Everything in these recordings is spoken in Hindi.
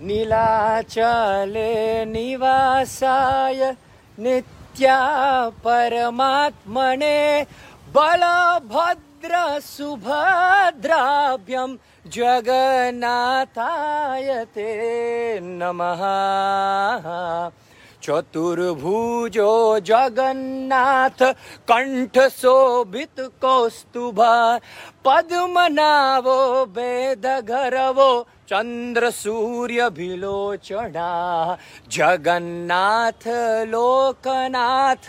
नीलाचले निवासाय नित्या परमात्मने बलभद्र सुभद्राभ्यं जगन्नाथाय ते नमः। चतुर्भुजो जगन्नाथ कंठ शोभित कौस्तुभ चंद्र सूर्य भिलोचना जगन्नाथ लोकनाथ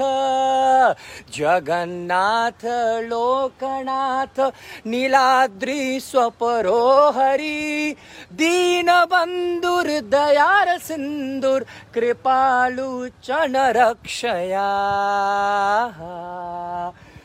जगन्नाथ लोकनाथ, नीलाद्रि स्वपरो हरि दीनबन्धुर दयार सिन्दुर कृपालु चन रक्षया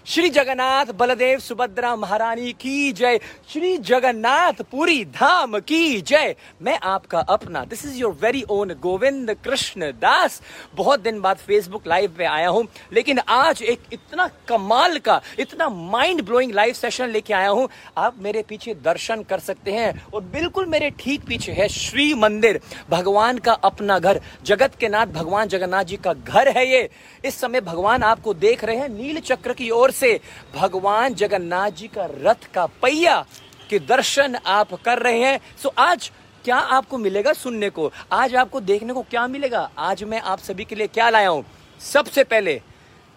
श्री जगन्नाथ बलदेव सुभद्रा महारानी की जय। श्री जगन्नाथ पुरी धाम की जय। मैं आपका अपना this is your very own Govind Krishna Das. बहुत दिन बाद फेसबुक लाइव पे आया हूँ, लेकिन आज एक इतना कमाल का, इतना माइंड ब्लोइंग लाइव सेशन लेके आया हूँ। आप मेरे पीछे दर्शन कर सकते हैं, और बिल्कुल मेरे ठीक पीछे है श्री मंदिर, भगवान का अपना घर। जगत के नाथ भगवान जगन्नाथ जी का घर है ये। इस समय भगवान आपको देख रहे हैं, नील चक्र की ओर से, भगवान जगन्नाथ जी का रथ का पहिया के दर्शन आप कर रहे हैं। सो आज क्या आपको मिलेगा सुनने को? आज आपको देखने को क्या मिलेगा? आज मैं आप सभी के लिए क्या लाया हूँ? सबसे पहले,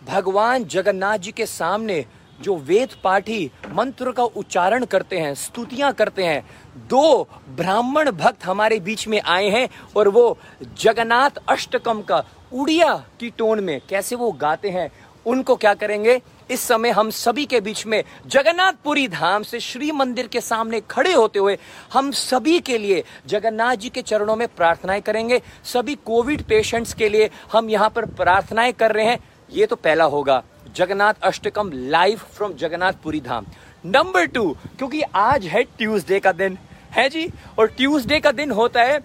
भगवान जगन्नाथ जी के सामने जो वेद पाठी मंत्र का उच्चारण करते हैं, स्तुतियाँ करते हैं, दो ब्राह्मण भक्त हमारे बीच में आए हैं और वो जगन्नाथ अष्टकम का उड़िया की टोन में कैसे वो गाते हैं उनको क्या करेंगे? इस समय हम सभी के बीच में जगन्नाथपुरी धाम से श्री मंदिर के सामने खड़े होते हुए हम सभी के लिए जगन्नाथ जी के चरणों में प्रार्थनाएँ करेंगे। सभी कोविड पेशेंट्स के लिए हम यहाँ पर प्रार्थनाएँ कर रहे हैं। ये तो पहला होगा, Jagannath Ashtakam live from Jagannath Puri Dham. Number two क्योंकि आज है ट्यूसडे का दिन, है जी? और ट्यूसडे का दिन होता है,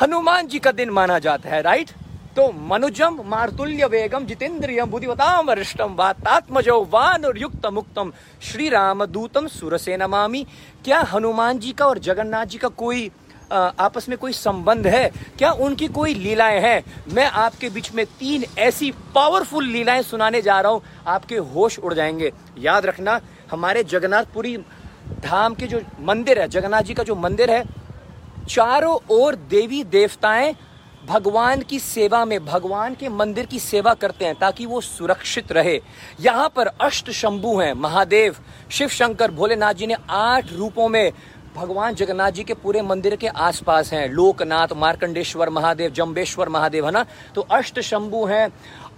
हनुमान जी का दिन माना जाता है राइट तो मनुजम मार्तुल्य वेगम जितेंद्रियम बुद्धिवताम वरिष्ठम वातात्मजो युक्त मुक्तम श्री राम दूतम सुरसे नमामि। क्या हनुमान जी का और जगन्नाथ जी का कोई आपस में कोई संबंध है? क्या उनकी कोई लीलाएँ हैं? मैं आपके बीच में तीन ऐसी पावरफुल लीलाएँ सुनाने जा रहा हूँ। आपके होश उड़ जाएँगे। याद रखना, हमारे जगन्नाथपुरी धाम के जो मंदिर है, जगन्नाथ जी का जो मंदिर है, चारों ओर देवी देवताएँ भगवान की सेवा में, भगवान के मंदिर की सेवा करते हैं ताकि वो सुरक्षित रहे। यहाँ पर अष्ट शंभु हैं, महादेव, शिव शंकर, भोलेनाथ जी ने आठ रूपों में भगवान जगन्नाथ जी के पूरे मंदिर के आसपास हैं। लोकनाथ, मार्कंडेश्वर महादेव, जम्बेश्वर महादेव, है ना? तो अष्ट शंभु हैं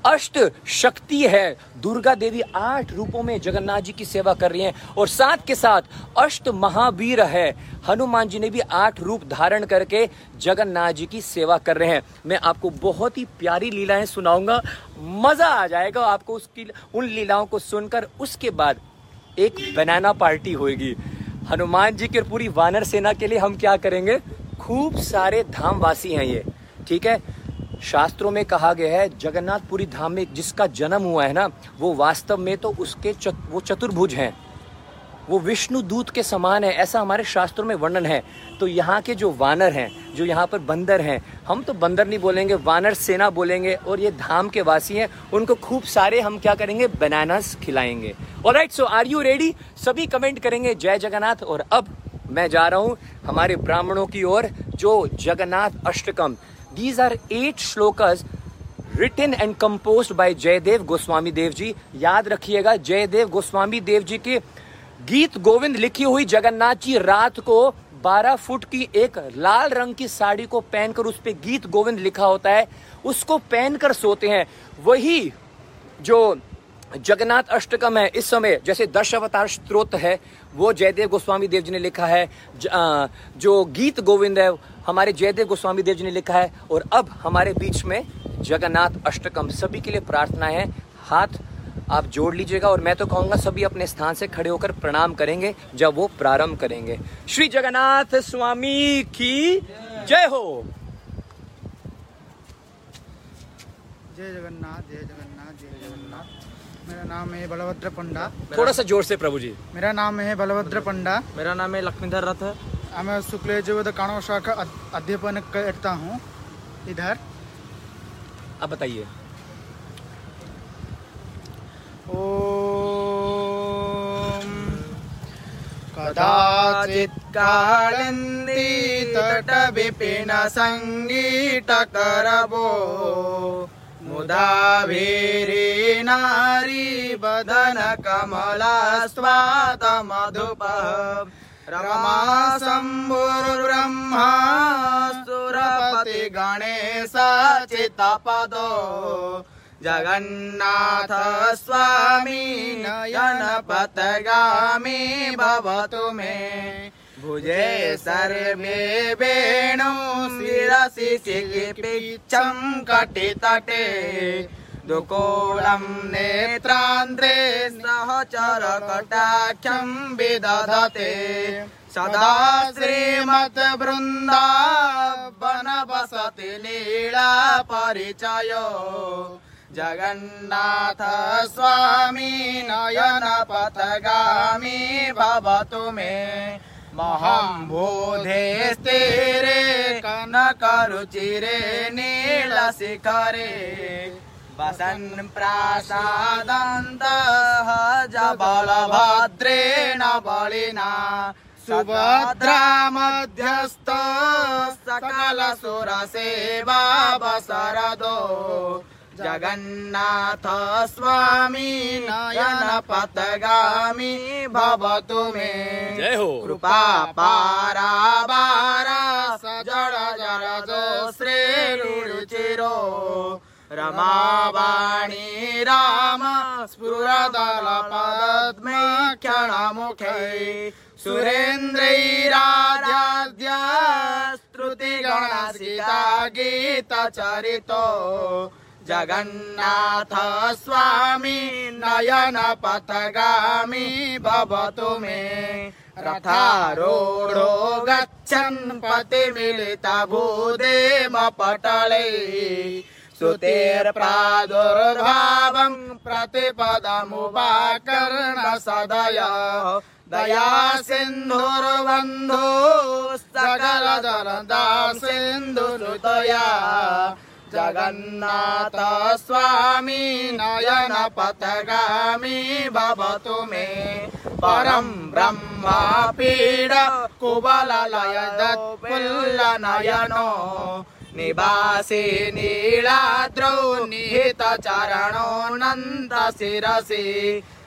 अष्ट शक्ति है। दुर्गा देवी आठ रूपों में जगन्नाथ जी की सेवा कर रही हैं और साथ के साथ अष्ट महावीर है। हनुमान जी ने भी आठ रूप धारण करके जगन्नाथ जी की सेवा कर रहे हैं। मैं आपको बहुत ही प्यारी लीलाएँ सुनाऊँगा। मज़ा आ जाएगा आपको उसकी उन लीलाओं को सुनकर। उसके बाद एक बनाना पार्टी होगी हनुमान जी की पूरी वानर सेना के लिए हम क्या करेंगे? खूब सारे धामवासी हैं ये। ठीक है? शास्त्रों में कहा गया है जगन्नाथपुरी धाम में जिसका जन्म हुआ है ना वो वास्तव में तो उसके चत, वो चतुर्भुज हैं। वो विष्णु दूत के समान है ऐसा हमारे शास्त्रों में वर्णन है। तो यहाँ के जो वानर हैं जो यहाँ पर बंदर हैं हम तो बंदर नहीं बोलेंगे वानर सेना बोलेंगे और ये धाम के वासी हैं उनको खूब सारे हम क्या करेंगे बनानास खिलाएँगे। और right so are you ready सभी कमेंट करेंगे जय जगन्नाथ और अब मैं जा रहा हूँ हमारे ब्राह्मणों की ओर जो Jagannath Ashtakam These are eight shlokas written and compose by Jayadev Goswami Dev ji याद रखिएगा जयदेव गोस्वामी देव जी के गीत गोविंद लिखी हुई जगन्नाथ जी रात को 12 फुट की एक लाल रंग की साड़ी को पहनकर उस पर गीत गोविंद लिखा होता है। उसको पहनकर सोते हैं। वही जो जगन्नाथ अष्टकम है। इस समय जैसे दश अवतार स्त्रोत है, वो जयदेव गोस्वामी देव जी ने लिखा है। जो गीत गोविंद है, हमारे जयदेव गोस्वामी देव जी ने लिखा है और अब हमारे बीच में जगन्नाथ अष्टकम। सभी के लिए प्रार्थना है। हाथ आप जोड़ लीजिएगा और मैं तो कहूँगा सभी अपने स्थान से खड़े होकर प्रणाम करेंगे, जब वो प्रारंभ करेंगे। श्री जगन्नाथ स्वामी की जय हो। जय जगन्नाथ जय जगन्नाथ जय जगन्नाथ। मेरा नाम है बलभद्र पंडा। थोड़ा सा ज़ोर से प्रभु जी। मेरा नाम है बलभद्र पंडा। मेरा नाम है लक्ष्मीधर रथ। मैं शुक्ल यजुर्वेद काणव शाखा अध- अध्ययन करता हूँ। इधर। अब बताइए। ॐ कदाचित् काळन्दी तटविपिन सङ्गीतकरवो मुदा वीरे नारी बदन कमला स्वाद मधुप रमा शम्भुर्ब्रह्मा सुरपति गणेशाचितपदो जगन्नाथ स्वामी नयन पतगामी भवतु मे। भुजे सर्वे वेणु शिरसि शिलिपिच्छं कटितटे दुकोलं नेत्रान्ध्रे सहचरकटाख्यं विदधते। सदा श्रीमद्वृन्दावन वसति लीला परिचयो। जगन्नाथ स्वामी नयन पथगामी भवतु मे। महाम्बोधे स्थिरे कनकरुचिरे नीलशिखरे। वसन् प्रासादन्तः जबलभद्रेण बलिना सुभद्रा मध्यस्थ सकलसुरसेवा वसरदो जगन्नाथ स्वामी नयन पथगामी भवतु मे। जय हो। कृपा पारावारा सजड जरजो श्रीरुचिरो रमावाणी राम स्फुरदल पद्मे क्षणमुखे सुरेन्द्रैराध्याद्य स्तुतिगणसिता गीतचरितो। जगन्नाथ स्वामी नयन पथगामी भवतु मे। रथारूढो गच्छन् पतिमिलित भूदेम पटले। सुतेर्प्रादुर्भावम् प्रतिपदमुपाकर्ण सदय। दया सिन्धुर्बन्धु सकल जलदा सिन्धुरुतया जगन्नाथ स्वामी नयन पथगामी भवतु मे। परं ब्रह्म पीड कुबललय पुल्लनयनो निवासी नीलाद्रौ निहित चरणो नन्द शिरसि।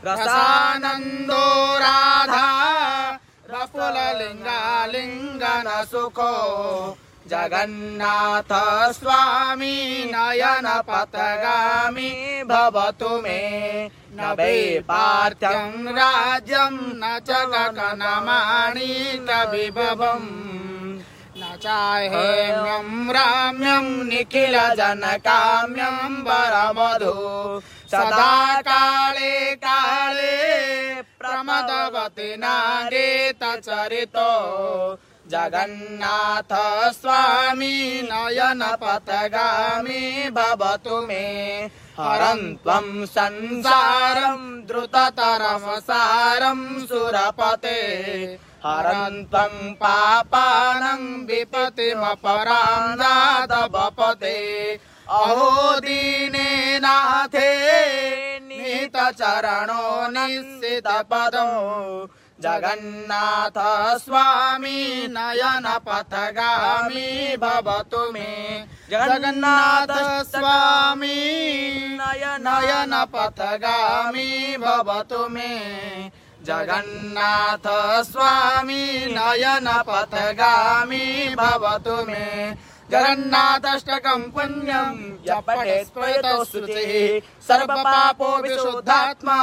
रसानन्दो राधा। रपुललिङ्गालिङ्गन सुखो जगन्नाथ स्वामी नयन पथगामी भवतु मे। न वै पार्थ्यं राज्यं, न च गगनमाणि न विभवम्। न चाहेम्यं राम्यं निखिल जनकाम्यं वरमधु सदा काले काले प्रमदवति नागेत चरितो। जगन्नाथ स्वामी नयन पथगामी भवतु मे। हरन् त्वं संसारं द्रुततरमसारं सुरपते। हरन् त्वं पापानं विपतिमपरां दादवपते अहो दीने नाथे निहित चरणो निश्चित पदो जगन्नाथ स्वामी नयन पथगामी भवतु मे। जगन्नाथ स्वामी नयन पथगामी भवतु मे। जगन्नाथ स्वामी नयन पथगामी भवतु मे। जगन्नाथष्टकं पुण्यं यपठे स्मृतो शुचिः सर्वपापो विशुद्धात्मा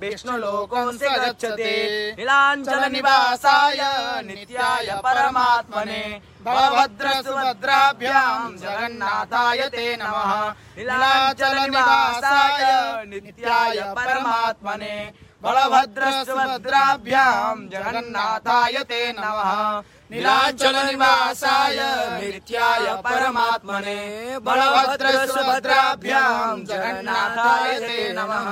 विष्णुलोकं गच्छति नीलाञ्चलनिवासाय नित्याय परमात्मने बलभद्र सुभद्राभ्यां जगन्नाथाय ते नमः। नीलाचलनिवासाय नित्याय परमात्मने बलभद्र सुभद्राभ्यां जगन्नाथाय ते नमः नीलाचल निवासाय नित्याय परमात्मने बलभद्र सुभद्राभ्यां जगन्नाथाय ते नमः।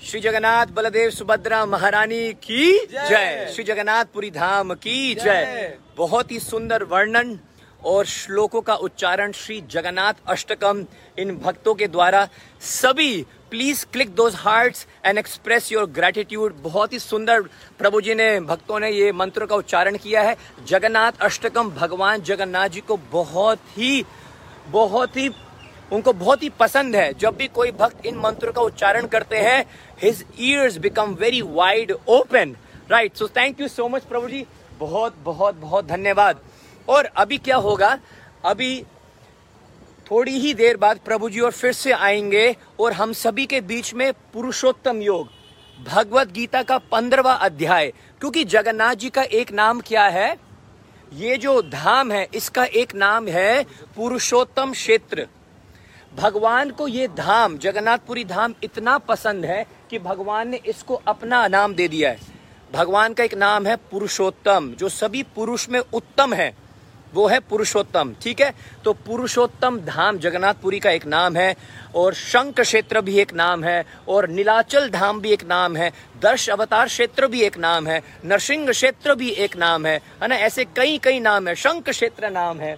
श्री जगन्नाथ बलदेव सुभद्रा महारानी की जय। श्री जगन्नाथपुरी धाम की जय। बहुत ही सुंदर वर्णन और श्लोकों का उच्चारण श्री जगन्नाथ अष्टकम इन भक्तों के द्वारा सभी please click those hearts and express your gratitude बहुत ही सुंदर प्रभु जी ने, भक्तों ने ये मंत्र का उच्चारण किया है। जगन्नाथ अष्टकम, भगवान जगन्नाथ जी को बहुत ही बहुत ही, उनको बहुत ही पसंद है। जब भी कोई भक्त इन मंत्रों का उच्चारण करते हैं his ears become very wide open right so thank you so much प्रभु जी। बहुत बहुत बहुत धन्यवाद। और अभी क्या होगा? अभी थोड़ी ही देर बाद प्रभु जी और फिर से आएँगे और हम सभी के बीच में पुरुषोत्तम योग, भगवत गीता का पंद्रवा अध्याय, क्योंकि जगन्नाथ जी का एक नाम क्या है? ये जो धाम है, इसका एक नाम है पुरुषोत्तम क्षेत्र। भगवान को ये धाम, जगन्नाथपुरी धाम इतना पसंद है कि भगवान ने इसको अपना नाम दे दिया है। भगवान का एक नाम है पुरुषोत्तम, जो सभी पुरुष में उत्तम है। वो है पुरुषोत्तम, ठीक है? तो पुरुषोत्तम धाम जगन्नाथपुरी का एक नाम है, और शंख क्षेत्र भी एक नाम है, और नीलाचल धाम भी एक नाम है, दर्श अवतार क्षेत्र भी एक नाम है, नरसिंह क्षेत्र भी एक नाम है है ना? ऐसे कई कई नाम है, शंख क्षेत्र नाम है।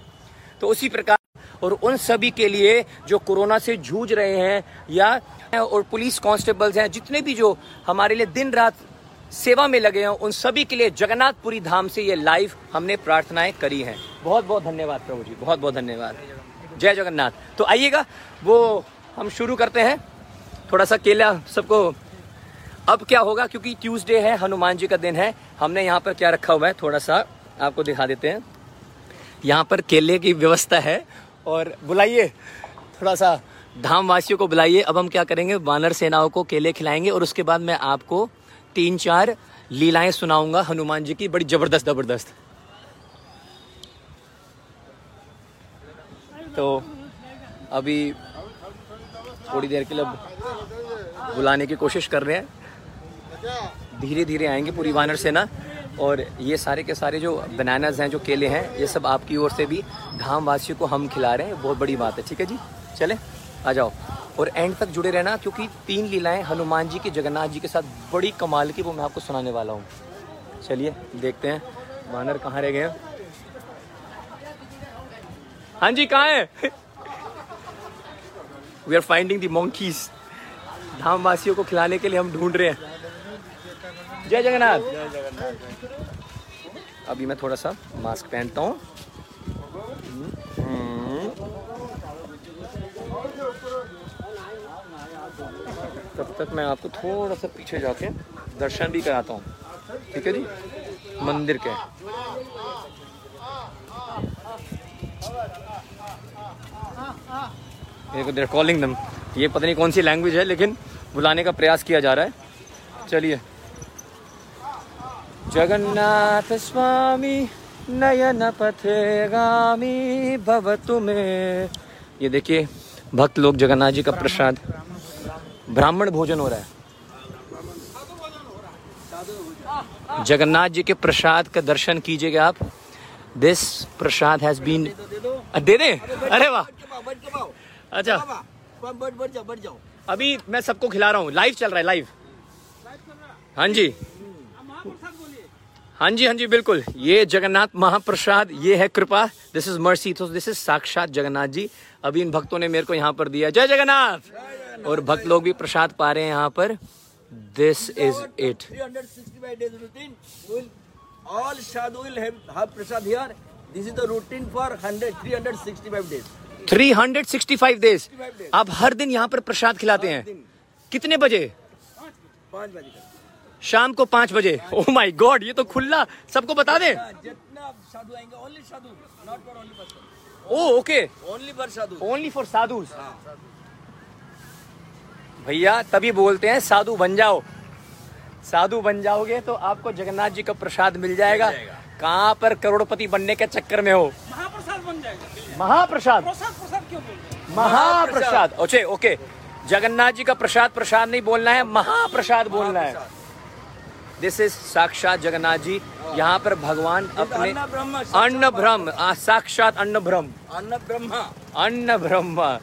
तो उसी प्रकार, और उन सभी के लिए जो कोरोना से जूझ रहे हैं, या, और पुलिस कांस्टेबल्स हैं, जितने भी जो हमारे लिए दिन रात सेवा में लगे हैं, उन सभी के लिए जगन्नाथपुरी धाम से ये लाइव हमने प्रार्थनाएँ करी हैं। बहुत बहुत धन्यवाद प्रभु जी बहुत बहुत धन्यवाद। जय जगन्नाथ। तो आइएगा, वो हम शुरू करते हैं। थोड़ा सा केला सबको, अब क्या होगा, क्योंकि ट्यूसडे है, हनुमान जी का दिन है। हमने यहाँ पर क्या रखा हुआ है थोड़ा सा आपको दिखा देते हैं। यहाँ पर केले की व्यवस्था है, और बुलाइए थोड़ा सा धाम वासियों को बुलाइए। अब हम क्या करेंगे वानर सेनाओं को केले खिलाएँगे, और उसके बाद मैं आपको तीन चार लीलाएँ सुनाऊँगा हनुमान जी की, बड़ी ज़बरदस्त ज़बरदस्त। तो अभी थोड़ी देर के लिए बुलाने की कोशिश कर रहे हैं। धीरे धीरे आएँगे पूरी वानर सेना और ये सारे के सारे जो बनानाज हैं, जो केले हैं, ये सब आपकी ओर से भी धाम वासियों को हम खिला रहे हैं। बहुत बड़ी बात है, ठीक है जी? चले। आ जाओ। और एंड तक जुड़े रहना, क्योंकि तीन लीलाएँ हनुमान जी की, जगन्नाथ जी के साथ बड़ी कमाल की, वो मैं आपको सुनाने वाला हूँ। चलिए, देखते हैं वानर कहाँ रह गए हाँ। जी, कहाँ है? We are finding the monkeys धाम वासियों को खिलाने के लिए हम ढूंढ रहे हैं। जय जगन्नाथ। अभी मैं थोड़ा सा मास्क पहनता हूँ। तब तक मैं आपको थोड़ा सा पीछे जाके दर्शन भी कराता हूँ। ठीक है जी? मंदिर के। देर कॉलिंग दम ये पता नहीं कौन सी लैंग्वेज है, लेकिन बुलाने का प्रयास किया जा रहा है। चलिए। जगन्नाथ स्वामी, नयन पथेगामी भवतु में ये देखिए, भक्त लोग जगन्नाथ जी का प्रसाद ब्राह्मण भोजन हो रहा है। जगन्नाथ जी के प्रसाद का दर्शन कीजिएगा आप। दिस प्रसाद हैज़ बीन दे दे? अरे वाह। अच्छा। अभी मैं सबको खिला रहा हूँ। लाइव चल रहा है लाइव हाँ जी। हाँ जी हाँ जी, बिल्कुल। ये जगन्नाथ महाप्रसाद, ये है कृपा। दिस इज़ मर्सी तो दिस इज़ साक्षात जगन्नाथ जी। अभी इन भक्तों ने मेरे को यहाँ पर दिया। जय जगन्नाथ! और भक्त लोग भी प्रसाद पा रहे हैं यहाँ पर। This is it all sadhu will have, have prasad here. This is the routine for 100, 365 days. 365 days आप हर दिन यहाँ पर प्रसाद खिलाते हैं। कितने बजे? पाँच बजे शाम को पाँच बजे। ओ माय गॉड ये तो खुला। सबको बता दे। हाँ, जितना साधु आएँगे only sadhu not for only person oh okay only for sadhu. Only for sadhu. भैया तभी बोलते हैं साधु बन जाओ। साधु बन जाओगे तो आपको जगन्नाथ जी का प्रसाद मिल जाएगा। कहाँ पर करोड़पति बनने के चक्कर में हो? महाप्रसाद बन जाएगा। महाप्रसाद? प्रसाद प्रसाद क्यों बोल रहे? महाप्रसाद। Okay okay. जगन्नाथ जी का प्रसाद प्रसाद नहीं बोलना है महाप्रसाद बोलना है। दिस इज़ साक्षात जगन्नाथ जी। यहाँ पर भगवान अपने अन्न ब्रह्म अन्न साक्षात अन्न ब्रह्म अन्न ब्रह्मा अन्न ब्रह्म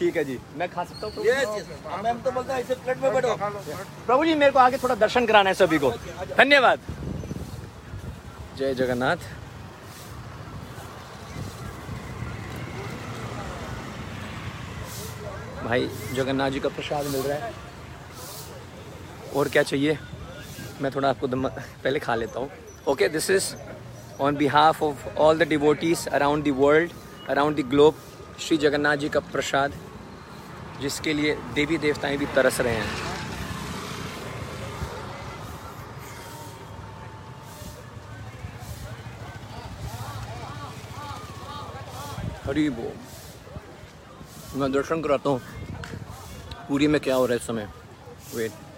ठीक है जी। मैं खा सकता हूँ? मैम तो बोलता है ऐसे प्लेट में बैठो। प्रभु जी मेरे को आगे थोड़ा दर्शन कराना है सभी को। धन्यवाद। जय जगन्नाथ। भाई जगन्नाथ जी का प्रसाद मिल रहा है। और क्या चाहिए? मैं थोड़ा आपको दम पहले खा लेता हूँ। Okay this is on behalf of all the devotees around the world around the globe Shri Jagannath ji का प्रसाद। जिसके लिए देवी देवताएँ भी तरस रहे हैं। हरी बोल। मैं दर्शन कराता हूँ। पूरी में क्या हो रहा है इस समय? वेट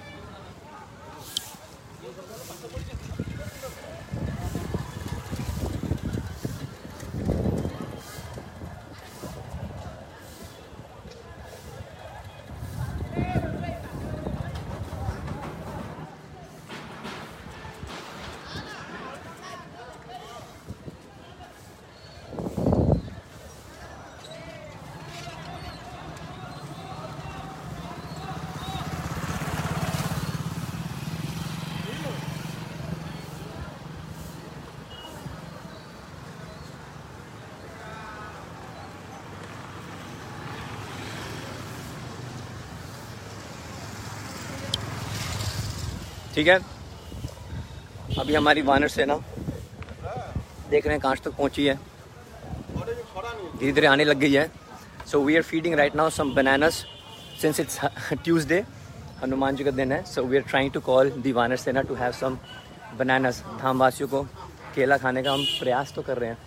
ठीक है? अभी हमारी वानर सेना देख रहे हैं कहाँ तक पहुँची है। धीरे धीरे आने लग गई है। So we are feeding right now some bananas since it's Tuesday Hanuman ji का दिन है। So we are trying to call the vanar sena to have some bananas धामवासियों को केला खाने का हम प्रयास तो कर रहे हैं।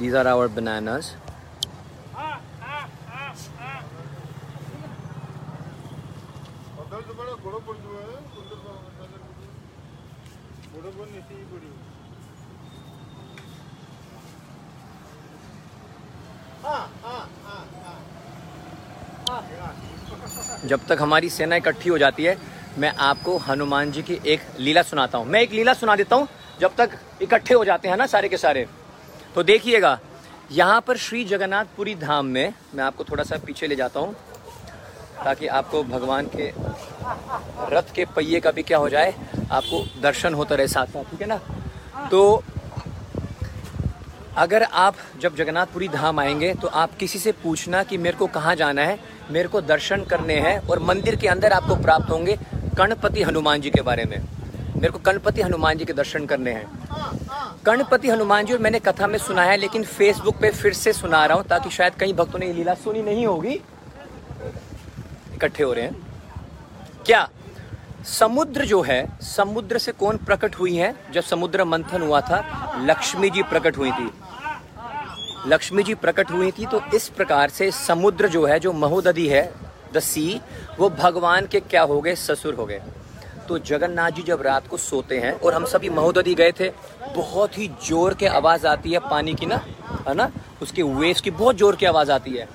These are our bananas. जब तक हमारी सेना इकट्ठी हो जाती है, मैं आपको हनुमान जी की एक लीला सुनाता हूँ। मैं एक लीला सुना देता हूँ, जब तक इकट्ठे हो जाते हैं ना सारे के सारे। तो देखिएगा, यहाँ पर श्री जगन्नाथपुरी धाम में, मैं आपको थोड़ा सा पीछे ले जाता हूँ, ताकि आपको भगवान के रथ के पहिए का भी क्या हो जाए, आपको दर्शन होता रहे साथ साथ ठीक है ना? तो अगर आप जब जगन्नाथपुरी धाम आएँगे तो आप किसी से पूछना कि मेरे को कहाँ जाना है, मेरे को दर्शन करने हैं और मंदिर के अंदर आपको प्राप्त होंगे गणपति हनुमान जी के बारे में। मेरे को गणपति हनुमान जी के दर्शन करने हैं। गणपति हनुमान जी और मैंने कथा में सुना है लेकिन फेसबुक पे फिर से सुना रहा हूँ, ताकि शायद कई भक्तों ने ये लीला सुनी नहीं होगी। इकट्ठे हो रहे हैं। क्या समुद्र जो है, समुद्र से कौन प्रकट हुई है? जब समुद्र मंथन हुआ था, लक्ष्मी जी प्रकट हुई थी। लक्ष्मी जी प्रकट हुई थी तो इस प्रकार से समुद्र जो है, जो महोदधि है द सी वो भगवान के क्या हो गए? ससुर हो गए। तो जगन्नाथ जी जब रात को सोते हैं, और हम सभी महोदधि गए थे, बहुत ही ज़ोर के आवाज़ आती है पानी की ना, है ना? उसके वेव्स की बहुत ज़ोर की आवाज़ आती है।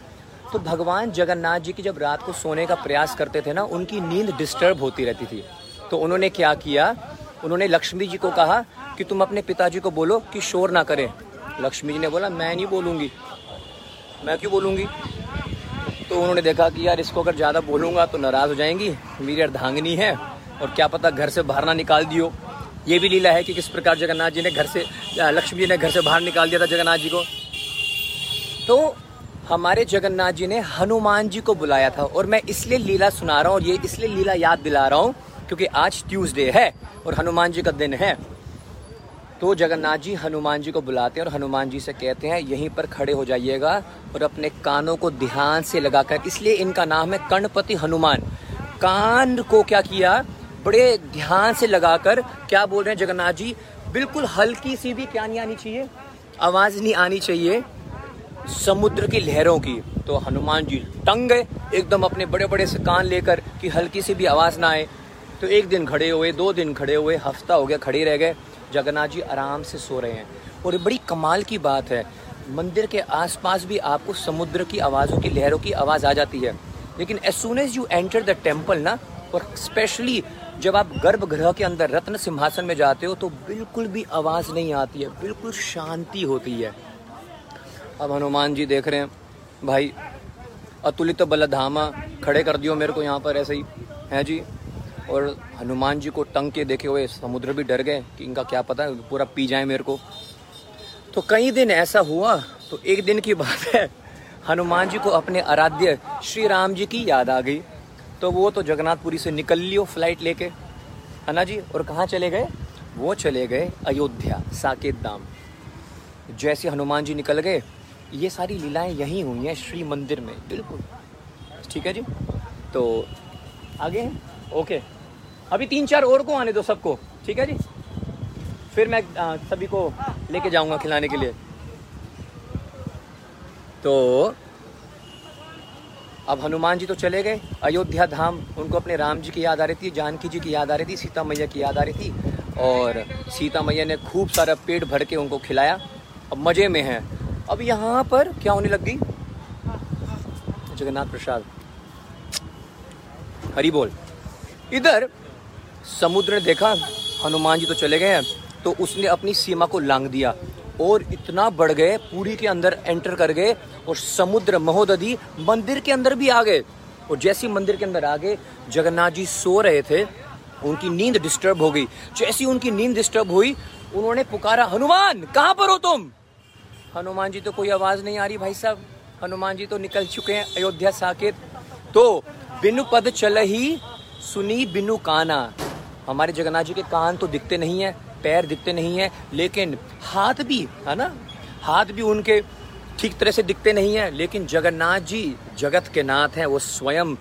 तो भगवान जगन्नाथ जी की जब रात को सोने का प्रयास करते थे ना, उनकी नींद डिस्टर्ब होती रहती थी। तो उन्होंने क्या किया? उन्होंने लक्ष्मी जी को कहा कि तुम अपने पिताजी को बोलो कि शोर ना करें। लक्ष्मी जी ने बोला, मैं नहीं बोलूँगी। मैं क्यों बोलूँगी? तो उन्होंने देखा कि यार, इसको अगर ज़्यादा बोलूँगा तो नाराज़ हो जाएँगी। मेरी अर्धांगिनी है और क्या पता घर से बाहर ना निकाल दियो। ये भी लीला है कि किस प्रकार जगन्नाथ जी ने घर से लक्ष्मी जी ने घर से बाहर निकाल दिया था जगन्नाथ जी को। तो हमारे जगन्नाथ जी ने हनुमान जी को बुलाया था और मैं इसलिए लीला सुना रहा हूँ और ये इसलिए लीला याद दिला रहा हूँ क्योंकि आज ट्यूसडे है और हनुमान जी का दिन है। तो जगन्नाथ जी हनुमान जी को बुलाते हैं और हनुमान जी से कहते हैं, यहीं पर खड़े हो जाइएगा और अपने कानों को ध्यान से लगाकर, इसलिए इनका नाम है कर्णपति हनुमान। कान को क्या किया? बड़े ध्यान से लगाकर, क्या बोल रहे हैं जगन्नाथ जी? बिल्कुल हल्की सी भी क्या नहीं आनी चाहिए? आवाज़ नहीं आनी चाहिए। समुद्र की लहरों की तो हनुमान जी टंग गए, एकदम अपने बड़े बड़े से कान लेकर कि हल्की सी भी आवाज़ ना आए। तो एक दिन खड़े हुए, दो दिन खड़े हुए, हफ़्ता हो गया, खड़े रह गए। जगन्नाथ जी आराम से सो रहे हैं। और बड़ी कमाल की बात है, मंदिर के आसपास भी आपको समुद्र की आवाज़ों की, लहरों की आवाज़ आ जाती है। लेकिन as soon as you enter the temple ना, और स्पेशली जब आप गर्भगृह के अंदर रत्न सिंहासन में जाते हो तो बिल्कुल भी आवाज़ नहीं आती है, बिल्कुल शांति होती है। अब हनुमान जी देख रहे हैं। भाई, अतुलित बलधामा खड़े कर दियो मेरे को यहाँ पर, ऐसे ही। है जी? और हनुमान जी को टंग के देखे हुए समुद्र भी डर गए कि इनका क्या पता पूरा पी जाए मेरे को। तो कई दिन ऐसा हुआ तो एक दिन की बात है, हनुमान जी को अपने आराध्य श्री राम जी की याद आ गई। तो वो तो जगन्नाथपुरी से निकल लियो फ़्लाइट लेके। है ना जी? और कहाँ चले गए? वो चले गए अयोध्या, साकेत धाम। जैसे हनुमान जी निकल गए ये सारी लीलाएँ यहीं हुई हैं श्री मंदिर में। बिल्कुल। ठीक है जी? तो आगे ओके। अभी तीन चार और को आने दो सबको। ठीक है जी? फिर मैं आ, सभी को लेके जाऊँगा खिलाने के लिए। तो अब हनुमान जी तो चले गए। अयोध्या धाम उनको अपने राम जी की याद आ रही थी जानकी जी की याद आ रही थी सीता मैया की याद आ रही थी। और सीता मैया ने खूब सारा पेट भर के उनको खिलाया। अब मज़े में है। अब यहाँ पर क्या होने लग गई? जगन्नाथ प्रसाद। हरी बोल। इधर समुद्र ने देखा, हनुमान जी तो चले गए हैं तो उसने अपनी सीमा को लांग दिया और इतना बढ़ गए, पूरी के अंदर एंटर कर गए और समुद्र महोदधि मंदिर के अंदर भी आ गए। और जैसी मंदिर के अंदर आ गए, जगन्नाथ जी सो रहे थे, उनकी नींद डिस्टर्ब हो गई। जैसी उनकी नींद डिस्टर्ब हुई, उन्होंने पुकारा, हनुमान, कहाँ पर हो तुम? हनुमान जी तो कोई आवाज़ नहीं आ रही भाई साहब। हनुमान जी तो निकल चुके हैं अयोध्या साकेत। तो बिनु पद चल ही सुनी बिनु काना। हमारे जगन्नाथ जी के कान तो दिखते नहीं है, पैर दिखते नहीं है, लेकिन हाथ भी, है ना? हाथ भी उनके ठीक तरह से दिखते नहीं है, लेकिन जगन्नाथ जी जगत के नाथ हैं, वो स्वयं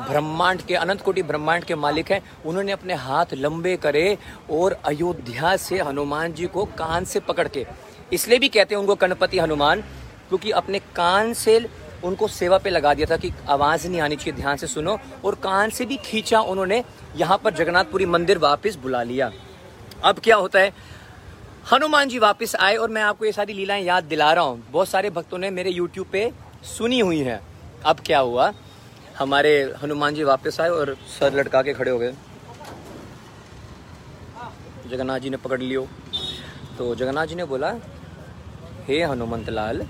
ब्रह्मांड के, अनंत कोटि ब्रह्मांड के मालिक हैं। उन्होंने अपने हाथ लंबे करे और अयोध्या से हनुमान जी को कान से पकड़ के इसलिए भी कहते हैं उनको गणपति हनुमान, क्योंकि अपने कान से उनको सेवा पे लगा दिया था कि आवाज़ नहीं आनी चाहिए, ध्यान से सुनो, और कान से भी खींचा उन्होंने, यहाँ पर जगन्नाथपुरी मंदिर वापस बुला लिया। अब क्या होता है? हनुमान जी वापस आए और मैं आपको ये सारी लीलाएँ याद दिला रहा हूँ। बहुत सारे भक्तों ने मेरे यूट्यूब पे सुनी हुई हैं। अब क्या हुआ? हमारे हनुमान जी वापस आए और सर लटका के खड़े हो गए। जगन्नाथ जी ने पकड़ लियो। तो जगन्नाथ जी ने बोला हे हनुमंत लाल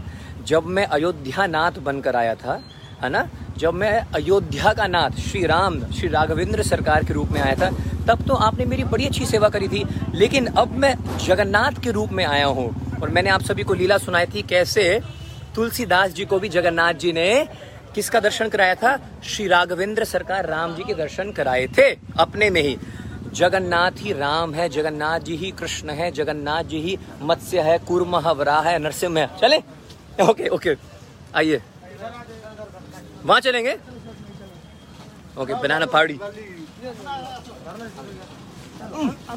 जब मैं अयोध्या नाथ बनकर आया था, है ना? जब मैं अयोध्या का नाथ श्री राम, श्री राघवेंद्र सरकार के रूप में आया था, तब तो आपने मेरी बड़ी अच्छी सेवा करी थी। लेकिन अब मैं जगन्नाथ के रूप में आया हूँ और मैंने आप सभी को लीला सुनाई थी कैसे? तुलसीदास जी को भी जगन्नाथ जी ने किसका दर्शन कराया था? श्री राघवेंद्र सरकार राम जी के दर्शन कराए थे, अपने में ही। जगन्नाथ ही राम है, जगन्नाथ जी ही कृष्ण है, जगन्नाथ जी ही मत्स्य है कूर्म वराह है, नरसिंह है। चले? Okay okay. आइए। वहाँ चलेंगे? ओके, बनाना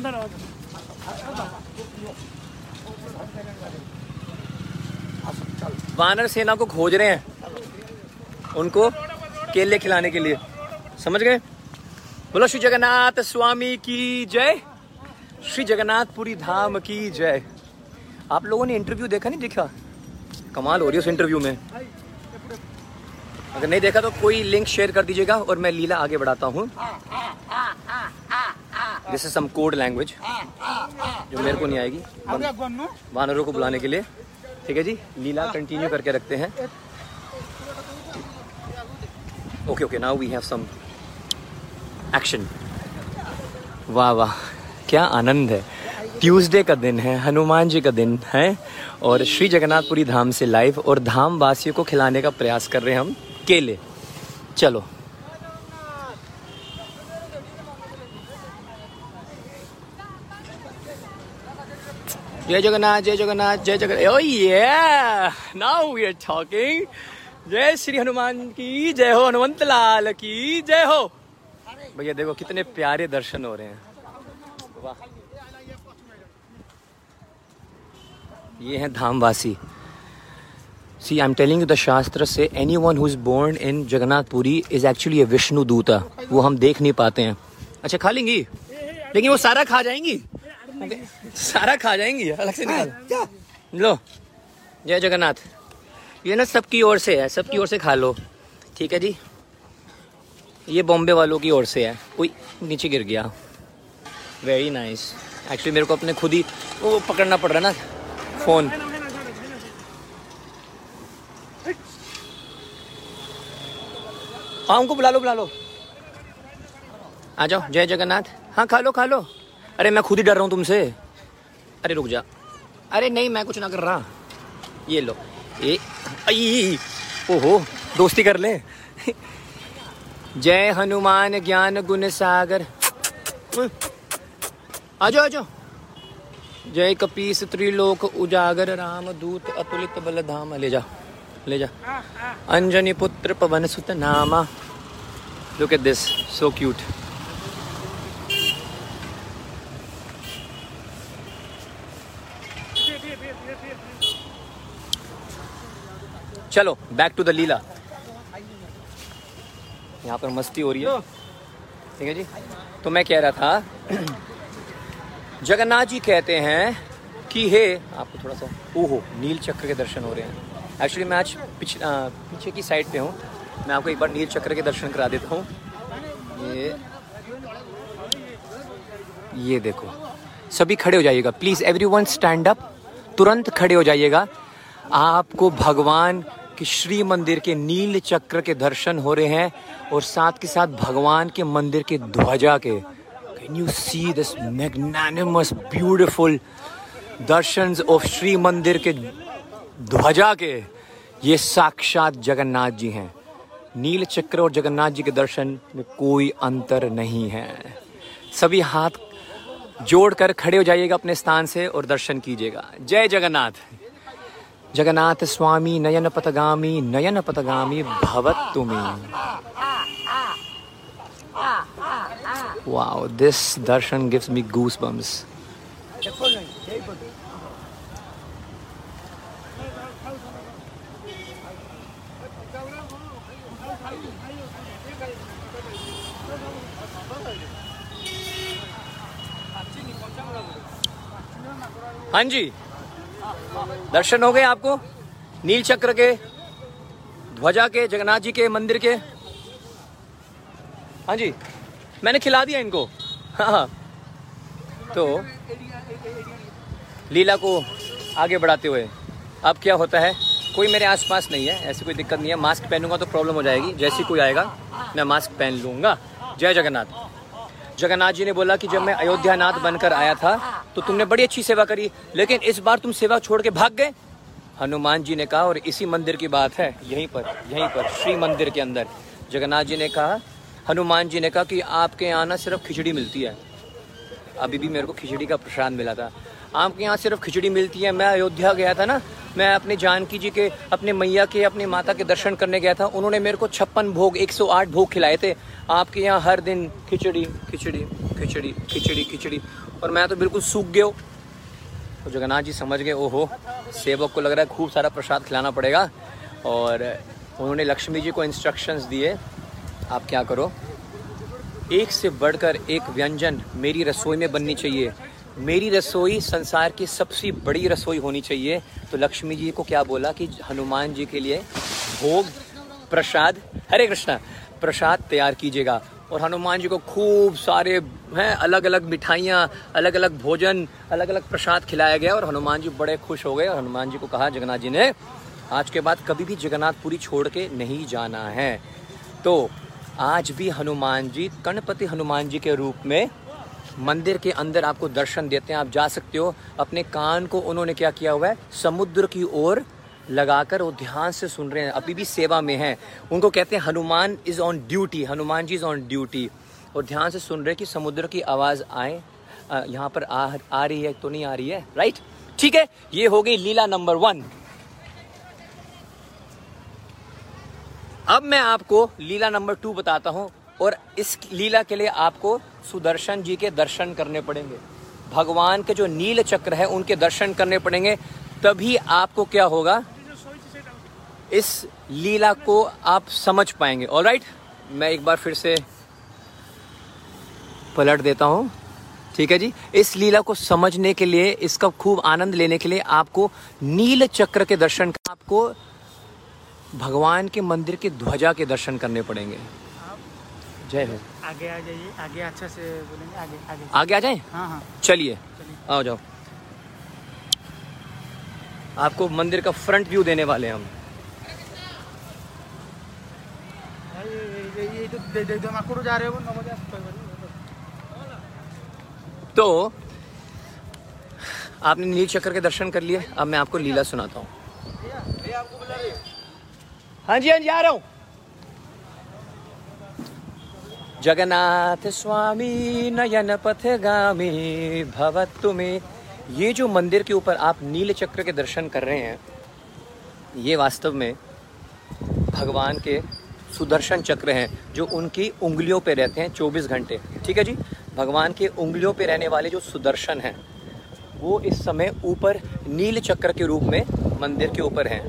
आओ वानर सेना को खोज रहे हैं उनको केले खिलाने के लिए। समझ गए? बोलो श्री जगन्नाथ स्वामी की जय। श्री जगन्नाथपुरी धाम की जय। आप लोगों ने इंटरव्यू देखा नहीं देखा? कमाल हो रही है उस इंटरव्यू में। अगर नहीं देखा तो कोई लिंक शेयर कर दीजिएगा और मैं लीला आगे बढ़ाता हूँ। This is some code language जो मेरे को नहीं आएगी। वानरों को बुलाने के लिए। ठीक है जी? लीला कंटिन्यू करके रखते हैं। Okay okay now we have some action वाह वाह। क्या आनंद है। ट्यूसडे का दिन है, हनुमान जी का दिन है, और श्री जगन्नाथपुरी धाम से लाइव और धाम वासियों को खिलाने का प्रयास कर रहे हैं हम केले। चलो। जय जगन्नाथ जय जगन्नाथ जय जगन्नाथ ओ ये नाउ वी आर टॉकिंग जय श्री हनुमान की, जय हो हनुमंत लाल की, जय हो। भैया देखो कितने प्यारे दर्शन हो रहे हैं। वाह। ये हैं धामवासी। See I am telling you the shastra से anyone who is born in Jagannath Puri is actually a Vishnu duta वो हम देख नहीं पाते हैं। अच्छा खा लेंगी? लेकिन वो सारा खा जाएँगी? सारा खा जाएँगी? अलग से निकाल। लो। जय जगन्नाथ। ये ना सबकी ओर से है सबकी ओर से खा लो। ठीक है जी? ये बॉम्बे वालों की ओर से है। कोई नीचे गिर गया। वेरी नाइस एक्चुअली मेरे को अपने खुद ही वो पकड़ना पड़ रहा है ना। फ़ोन हाँ उनको बुला लो बुला लो। आ जाओ, जय जगन्नाथ। हाँ खा लो खा लो। अरे, मैं खुद ही डर रहा हूँ तुमसे। अरे, रुक जा। अरे, नहीं, मैं कुछ ना कर रहा। ये लो। आई ओहो, दोस्ती कर ले। जय हनुमान ज्ञान गुण सागर। आ जाओ जय कपीस त्रिलोक उजागर, राम दूत अतुलित बल धाम। ले जा ले जा। अंजनी पुत्र पवन सुत नामा। Look at this so cute चलो बैक टू द लीला यहाँ पर मस्ती हो रही है। ठीक है जी? तो मैं कह रहा था जगन्नाथ जी कहते हैं कि हे आपको थोड़ा सा ओहो नील चक्र के दर्शन हो रहे हैं। एक्चुअली मैं आज पिछ, आ, पीछे की साइड पे हूँ। मैं आपको एक बार नील चक्र के दर्शन करा देता हूँ। ये ये देखो। सभी खड़े हो जाइएगा। Please everyone stand up तुरंत खड़े हो जाइएगा। आपको भगवान के श्री मंदिर के नील चक्र के दर्शन हो रहे हैं और साथ के साथ भगवान के मंदिर के ध्वजा के। Can you see this magnanimous beautiful darshan of Shri Mandir के ध्वजा के? ये साक्षात जगन्नाथ जी हैं। नील चक्र और जगन्नाथ जी के दर्शन में कोई अंतर नहीं है। सभी हाथ जोड़कर खड़े हो जाइएगा अपने स्थान से और दर्शन कीजिएगा। जय जगन्नाथ। जगन्नाथ स्वामी नयन पथगामी नयन पथगामी भवत wow this darshan gives me goosebumps हाँ जी। दर्शन हो गए आपको? नील चक्र के, ध्वजा के, जगन्नाथ जी के, मंदिर के। हाँ जी, मैंने खिला दिया इनको। हाँ हाँ। तो लीला को आगे बढ़ाते हुए, अब क्या होता है? कोई मेरे आसपास नहीं है, ऐसी कोई दिक्कत नहीं है। मास्क पहनूँगा तो प्रॉब्लम हो जाएगी। जैसी कोई आएगा, मैं मास्क पहन लूँगा। जय जगन्नाथ। जगन्नाथ जी ने बोला कि जब मैं अयोध्या नाथ बनकर आया था तो तुमने बड़ी अच्छी सेवा करी, लेकिन इस बार तुम सेवा छोड़ के भाग गए। हनुमान जी ने कहा, और इसी मंदिर की बात है, यहीं पर यहीं पर, श्री मंदिर के अंदर। जगन्नाथ जी ने कहा, हनुमान जी ने कहा कि आपके यहाँ ना सिर्फ़ खिचड़ी मिलती है। अभी भी मेरे को खिचड़ी का प्रसाद मिला था। आपके यहाँ सिर्फ़ खिचड़ी मिलती है। मैं अयोध्या गया था ना, मैं अपने जानकी जी के, अपने मैया के, अपने माता के दर्शन करने गया था। उन्होंने मेरे को छप्पन भोग 108 भोग खिलाए थे। आपके यहाँ हर दिन खिचड़ी खिचड़ी खिचड़ी खिचड़ी खिचड़ी। और मैं तो बिल्कुल सूख गया तो जगन्नाथ जी समझ गए, ओहो, सेवक को लग रहा है खूब सारा प्रसाद खिलाना पड़ेगा। और उन्होंने लक्ष्मी जी को इंस्ट्रक्शंस दिए, आप क्या करो? एक से बढ़कर एक व्यंजन मेरी रसोई में बननी चाहिए। मेरी रसोई संसार की सबसे बड़ी रसोई होनी चाहिए। तो लक्ष्मी जी को क्या बोला कि हनुमान जी के लिए भोग, प्रसाद, हरे कृष्णा, प्रसाद तैयार कीजिएगा। और हनुमान जी को खूब सारे हैं अलग अलग मिठाइयाँ अलग अलग भोजन अलग अलग प्रसाद खिलाया गया और हनुमान जी बड़े खुश हो गए और हनुमान जी को कहा, जगन्नाथ जी ने, आज के बाद कभी भी जगन्नाथपुरी छोड़ के नहीं जाना है। तो आज भी हनुमान जी गणपति हनुमान जी के रूप में मंदिर के अंदर आपको दर्शन देते हैं आप जा सकते हो। अपने कान को उन्होंने क्या किया हुआ है? समुद्र की ओर लगाकर वो ध्यान से सुन रहे हैं। अभी भी सेवा में हैं। उनको कहते हैं Hanuman is on duty Hanuman ji is on duty और ध्यान से सुन रहे कि समुद्र की आवाज़ आए। यहाँ पर आ, आ रही है तो नहीं आ रही है? राइट ठीक है ये हो गई लीला नंबर वन। अब मैं आपको लीला नंबर टू बताता हूँ। और इस लीला के लिए आपको सुदर्शन जी के दर्शन करने पड़ेंगे। भगवान के जो नील चक्र है, उनके दर्शन करने पड़ेंगे। तभी आपको क्या होगा? इस लीला को आप समझ पाएँगे। ऑल राइट मैं एक बार फिर से पलट देता हूँ। ठीक है जी? इस लीला को समझने के लिए, इसका खूब आनंद लेने के लिए आपको नील चक्र के दर्शन आपको भगवान के मंदिर के ध्वजा के दर्शन करने पड़ेंगे। जय हो आगे आ जाइए आगे अच्छा से बोलेंगे आगे आगे। आगे आ जाए? हाँ हाँ। चलिए आओ जाओ। आपको मंदिर का फ्रंट व्यू देने वाले हैं हम। तो आपने नील चक्र के दर्शन कर लिए अब मैं आपको लीला सुनाता हूँ। हाँ जी हाँ जी आ रहा हूँ। जगन्नाथ स्वामी नयन पथगामी, भवतु में ये जो मंदिर के ऊपर आप नील चक्र के दर्शन कर रहे हैं, ये वास्तव में भगवान के सुदर्शन चक्र हैं, जो उनकी उंगलियों पे रहते हैं 24 घंटे। ठीक है जी? भगवान के उंगलियों पे रहने वाले जो सुदर्शन हैं, वो इस समय ऊपर नील चक्र के रूप में मंदिर के ऊपर हैं।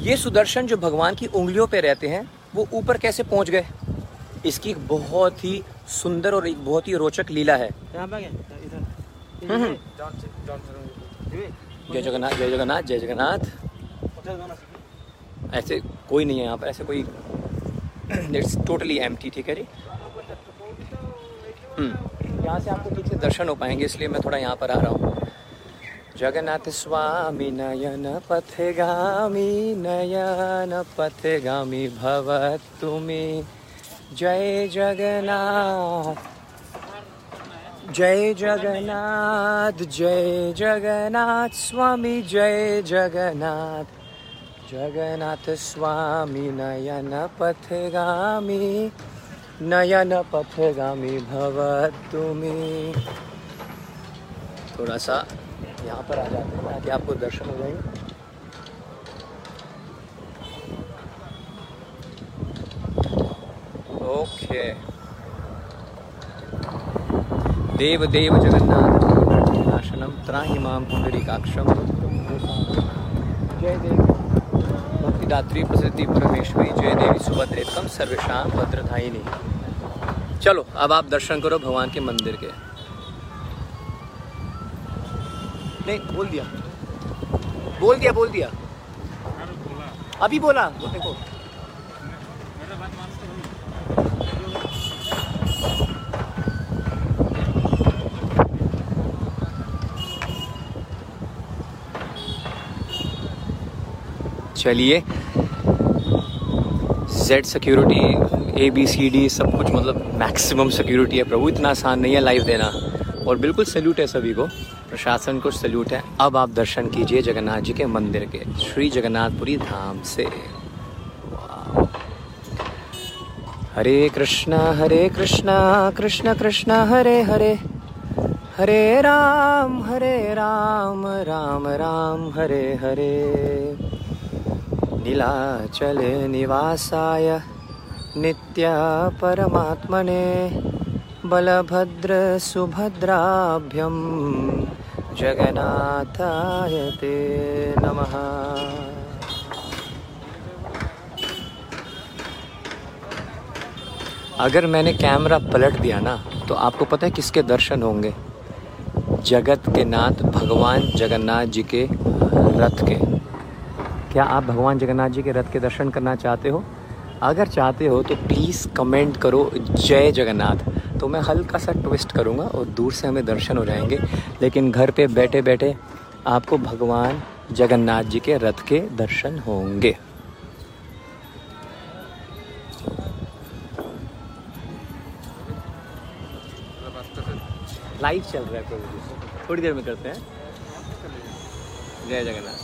ये सुदर्शन जो भगवान की उंगलियों पे रहते हैं, वो ऊपर कैसे पहुँच गए? इसकी एक बहुत ही सुंदर और एक बहुत ही रोचक लीला है। हम्म। से जय जगन्नाथ जय जगन्नाथ जय जगन्नाथ। ऐसे कोई नहीं है यहाँ पर ऐसे कोई इट्स टोटली एम ठीक है जी? हम्म, यहाँ से आपको ठीक से दर्शन हो पाएँगे इसलिए मैं थोड़ा यहाँ पर आ रहा हूँ। जगन्नाथ स्वामी नयन पथगामी नयन पथगामी भवतु मे। जय जगन्नाथ। जय जगन्नाथ जय जगन्नाथ, स्वामी जय जगन्नाथ। जगन्नाथ स्वामी नयन पथगामी नयन पथगामी भवतु मे थोड़ा सा यहाँ पर आ जाते हैं। ताकि आपको दर्शन हो जाएँगे ओके देव देव जगन्नाथ नाशनम त्राहि जय देवी। भक्तिदात्री प्रसिद्धि परमेश्वरी, जय देवी सुभद्रेतम सर्वेशाम भद्रधायिनी चलो, अब आप दर्शन करो भगवान के मंदिर के। नहीं, बोल दिया। बोल दिया बोल दिया। अभी बोला। देखो। चलिए। Z security A B C D सब कुछ मतलब मैक्सिमम सिक्योरिटी है प्रभु, इतना आसान नहीं है लाइव देना। और बिल्कुल सल्यूट है सभी को। प्रशासन को सल्यूट है। अब आप दर्शन कीजिए जगन्नाथ जी के मंदिर के, श्री जगन्नाथपुरी धाम से। हरे कृष्णा हरे कृष्णा कृष्ण कृष्ण हरे हरे। हरे राम हरे राम राम राम हरे हरे। नीलाचले निवासाय नित्य परमात्मने बलभद्र सुभद्राभ्यं जगन्नाथाय ते नमः अगर मैंने कैमरा पलट दिया ना तो आपको पता है किसके दर्शन होंगे? जगत के नाथ भगवान जगन्नाथ जी के रथ के। क्या आप भगवान जगन्नाथ जी के रथ के दर्शन करना चाहते हो? अगर चाहते हो तो प्लीज़ कमेंट करो, जय जगन्नाथ। तो मैं हल्का सा ट्विस्ट करूँगा और दूर से हमें दर्शन हो जाएँगे। लेकिन घर पे बैठे बैठे आपको भगवान जगन्नाथ जी के रथ के दर्शन होंगे। लाइव चल रहा है प्रभु थोड़ी देर में करते हैं। जय Jagannath.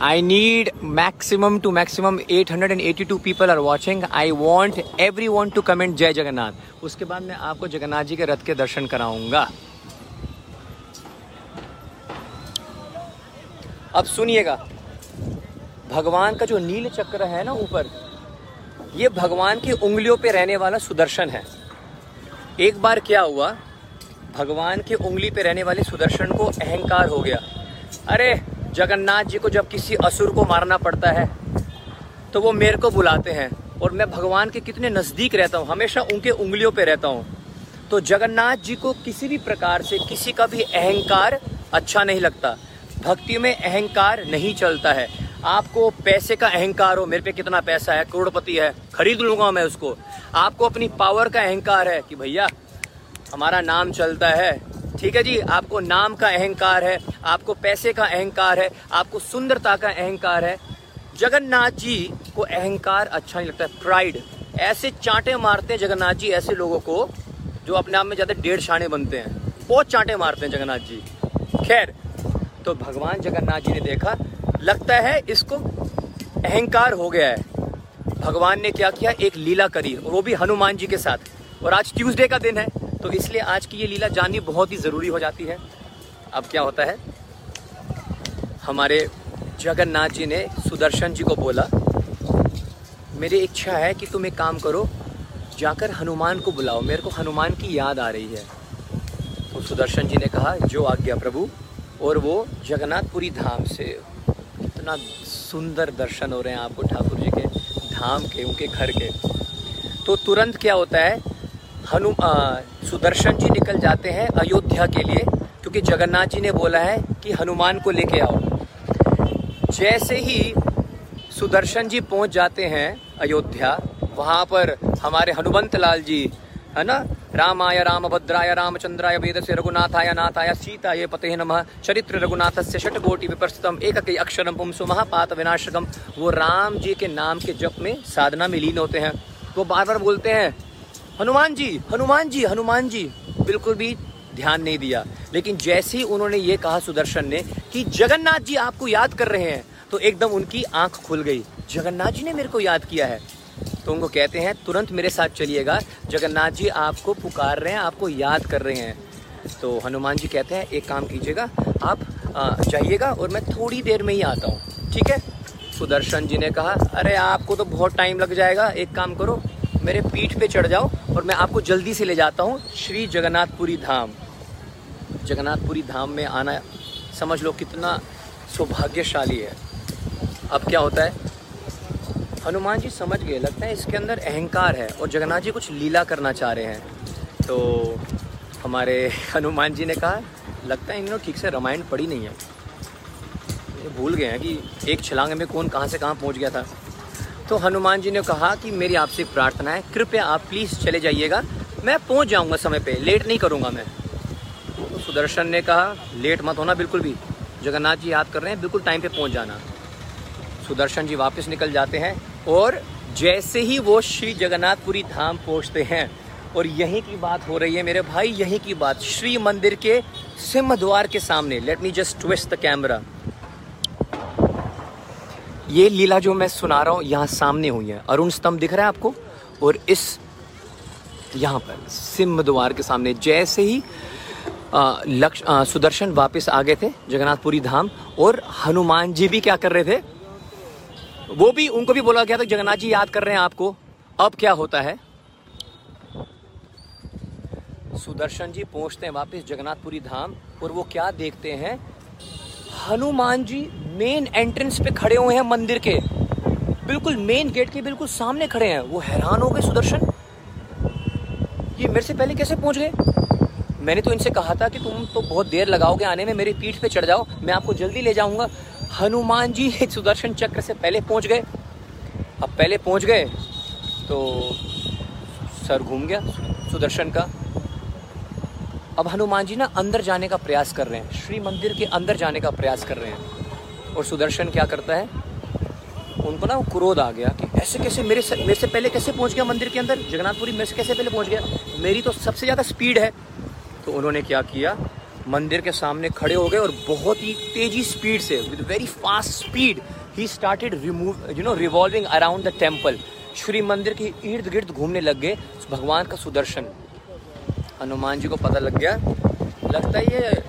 I need maximum to maximum 882 people are watching. I want everyone to comment जय जगन्नाथ उसके बाद मैं आपको जगन्नाथ जी के रथ के दर्शन कराऊँगा। अब सुनिएगा। भगवान का जो नील चक्र है ना ऊपर, ये भगवान की उंगलियों पे रहने वाला सुदर्शन है। एक बार क्या हुआ? भगवान की उंगली पे रहने वाले सुदर्शन को अहंकार हो गया। अरे, जगन्नाथ जी को जब किसी असुर को मारना पड़ता है तो वो मेरे को बुलाते हैं और मैं भगवान के कितने नज़दीक रहता हूँ, हमेशा उनके उंगलियों पे रहता हूँ। तो जगन्नाथ जी को किसी भी प्रकार से किसी का भी अहंकार अच्छा नहीं लगता। भक्ति में अहंकार नहीं चलता है। आपको पैसे का अहंकार हो, मेरे पे कितना पैसा है, करोड़पति है, खरीद लूँगा मैं उसको। आपको अपनी पावर का अहंकार है कि भैया, हमारा नाम चलता है। ठीक है जी, आपको नाम का अहंकार है, आपको पैसे का अहंकार है, आपको सुंदरता का अहंकार है। जगन्नाथ जी को अहंकार अच्छा नहीं लगता प्राइड ऐसे चांटे मारते हैं जगन्नाथ जी, ऐसे लोगों को जो अपने आप में ज़्यादा डेढ़ शाने बनते हैं। बहुत चांटे मारते हैं जगन्नाथ जी। खैर तो भगवान जगन्नाथ जी ने देखा लगता है इसको अहंकार हो गया है। भगवान ने क्या किया? एक लीला करी और वो भी हनुमान जी के साथ। और आज ट्यूसडे का दिन है तो इसलिए आज की ये लीला जाननी बहुत ही ज़रूरी हो जाती है। अब क्या होता है? हमारे जगन्नाथ जी ने सुदर्शन जी को बोला, मेरी इच्छा है कि तुम एक काम करो, जाकर हनुमान को बुलाओ। मेरे को हनुमान की याद आ रही है। तो सुदर्शन जी ने कहा, जो आज्ञा प्रभु। और वो जगन्नाथपुरी धाम से इतना सुंदर दर्शन हो रहे हैं आपको ठाकुर जी के, धाम के, उनके घर के। तो तुरंत क्या होता है हनु सुदर्शन जी निकल जाते हैं अयोध्या के लिए, क्योंकि जगन्नाथ जी ने बोला है कि हनुमान को लेके आओ। जैसे ही सुदर्शन जी पहुँच जाते हैं अयोध्या, वहाँ पर हमारे हनुमंत लाल जी, है ना रामाय, रामभद्राय, रामचंद्राय वेद से रघुनाथाय, नाथाय, सीताय पते नमः। चरित्र रघुनाथ से षटकोटि विप्रस्तम एक अक्षरम पुंसु महापात विनाशकम। वो राम जी के नाम के जप में साधना में लीन होते हैं। वो बार बार बोलते हैं, हनुमान जी हनुमान जी हनुमान जी। बिल्कुल भी ध्यान नहीं दिया। लेकिन जैसे ही उन्होंने ये कहा सुदर्शन ने कि जगन्नाथ जी आपको याद कर रहे हैं तो एकदम उनकी आँख खुल गई। जगन्नाथ जी ने मेरे को याद किया है। तो उनको कहते हैं, तुरंत मेरे साथ चलिएगा। जगन्नाथ जी आपको पुकार रहे हैं, आपको याद कर रहे हैं। तो हनुमान जी कहते हैं, एक काम कीजिएगा, आप जाइएगा और मैं थोड़ी देर में ही आता हूँ। ठीक है? सुदर्शन जी ने कहा, अरे, आपको तो बहुत टाइम लग जाएगा। एक काम करो, मेरे पीठ पे चढ़ जाओ और मैं आपको जल्दी से ले जाता हूँ श्री जगन्नाथपुरी धाम। जगन्नाथपुरी धाम में आना, समझ लो कितना सौभाग्यशाली है। अब क्या होता है? हनुमान जी समझ गए, लगता है इसके अंदर अहंकार है और जगन्नाथ जी कुछ लीला करना चाह रहे हैं। तो हमारे हनुमान जी ने कहा, लगता है इन्होंने ठीक से रामायण पढ़ी नहीं है। ये भूल गए हैं कि एक छलांग में कौन कहाँ से कहाँ पहुँच गया था। तो हनुमान जी ने कहा कि मेरी आपसे प्रार्थना है, कृपया आप प्लीज़ चले जाइएगा। मैं पहुँच जाऊँगा समय पर लेट नहीं करूँगा मैं। तो सुदर्शन ने कहा, लेट मत होना बिल्कुल भी। जगन्नाथ जी याद कर रहे हैं, बिल्कुल टाइम पे पहुँच जाना। सुदर्शन जी वापस निकल जाते हैं। और जैसे ही वो श्री जगन्नाथपुरी धाम पहुँचते हैं, और यहीं की बात हो रही है मेरे भाई, यहीं की बात। श्री मंदिर के सिंह द्वार के सामने let me just twist the camera ये लीला जो मैं सुना रहा हूँ, यहाँ सामने हुई है। अरुण स्तंभ दिख रहा है आपको? और इस यहाँ पर, सिंह द्वार के सामने, जैसे ही लक्ष्य सुदर्शन वापस आ गए थे जगन्नाथपुरी धाम, और हनुमान जी भी क्या कर रहे थे? वो भी, उनको भी बोला गया था जगन्नाथ जी याद कर रहे हैं आपको। अब क्या होता है? सुदर्शन जी पहुँचते हैं वापस जगन्नाथपुरी धाम और वो क्या देखते हैं? हनुमान जी मेन एंट्रेंस पे खड़े हुए हैं मंदिर के। बिल्कुल मेन गेट के बिल्कुल सामने खड़े हैं। वो हैरान हो गए सुदर्शन। ये मेरे से पहले कैसे पहुँच गए? मैंने तो इनसे कहा था कि तुम तो बहुत देर लगाओगे आने में, मेरी पीठ पे चढ़ जाओ, मैं आपको जल्दी ले जाऊँगा। हनुमान जी सुदर्शन चक्र से पहले पहुँच गए। अब पहले पहुँच गए तो सर घूम गया सुदर्शन का। अब हनुमान जी ना अंदर जाने का प्रयास कर रहे हैं, श्री मंदिर के अंदर जाने का प्रयास कर रहे हैं। और सुदर्शन क्या करता है? उनको ना क्रोध आ गया कि ऐसे कैसे मेरे से मेरे से पहले कैसे पहुँच गया मंदिर के अंदर? जगन्नाथपुरी मेरे से कैसे पहले पहुँच गया? मेरी तो सबसे ज़्यादा स्पीड है। तो उन्होंने क्या किया? मंदिर के सामने खड़े हो गए और बहुत ही तेज़ी स्पीड से with very fast speed he started remove you know revolving around the temple Shri Mandir के इर्द गिर्द घूमने लग गए, भगवान का सुदर्शन। हनुमान जी को पता लग गया। लगता है ये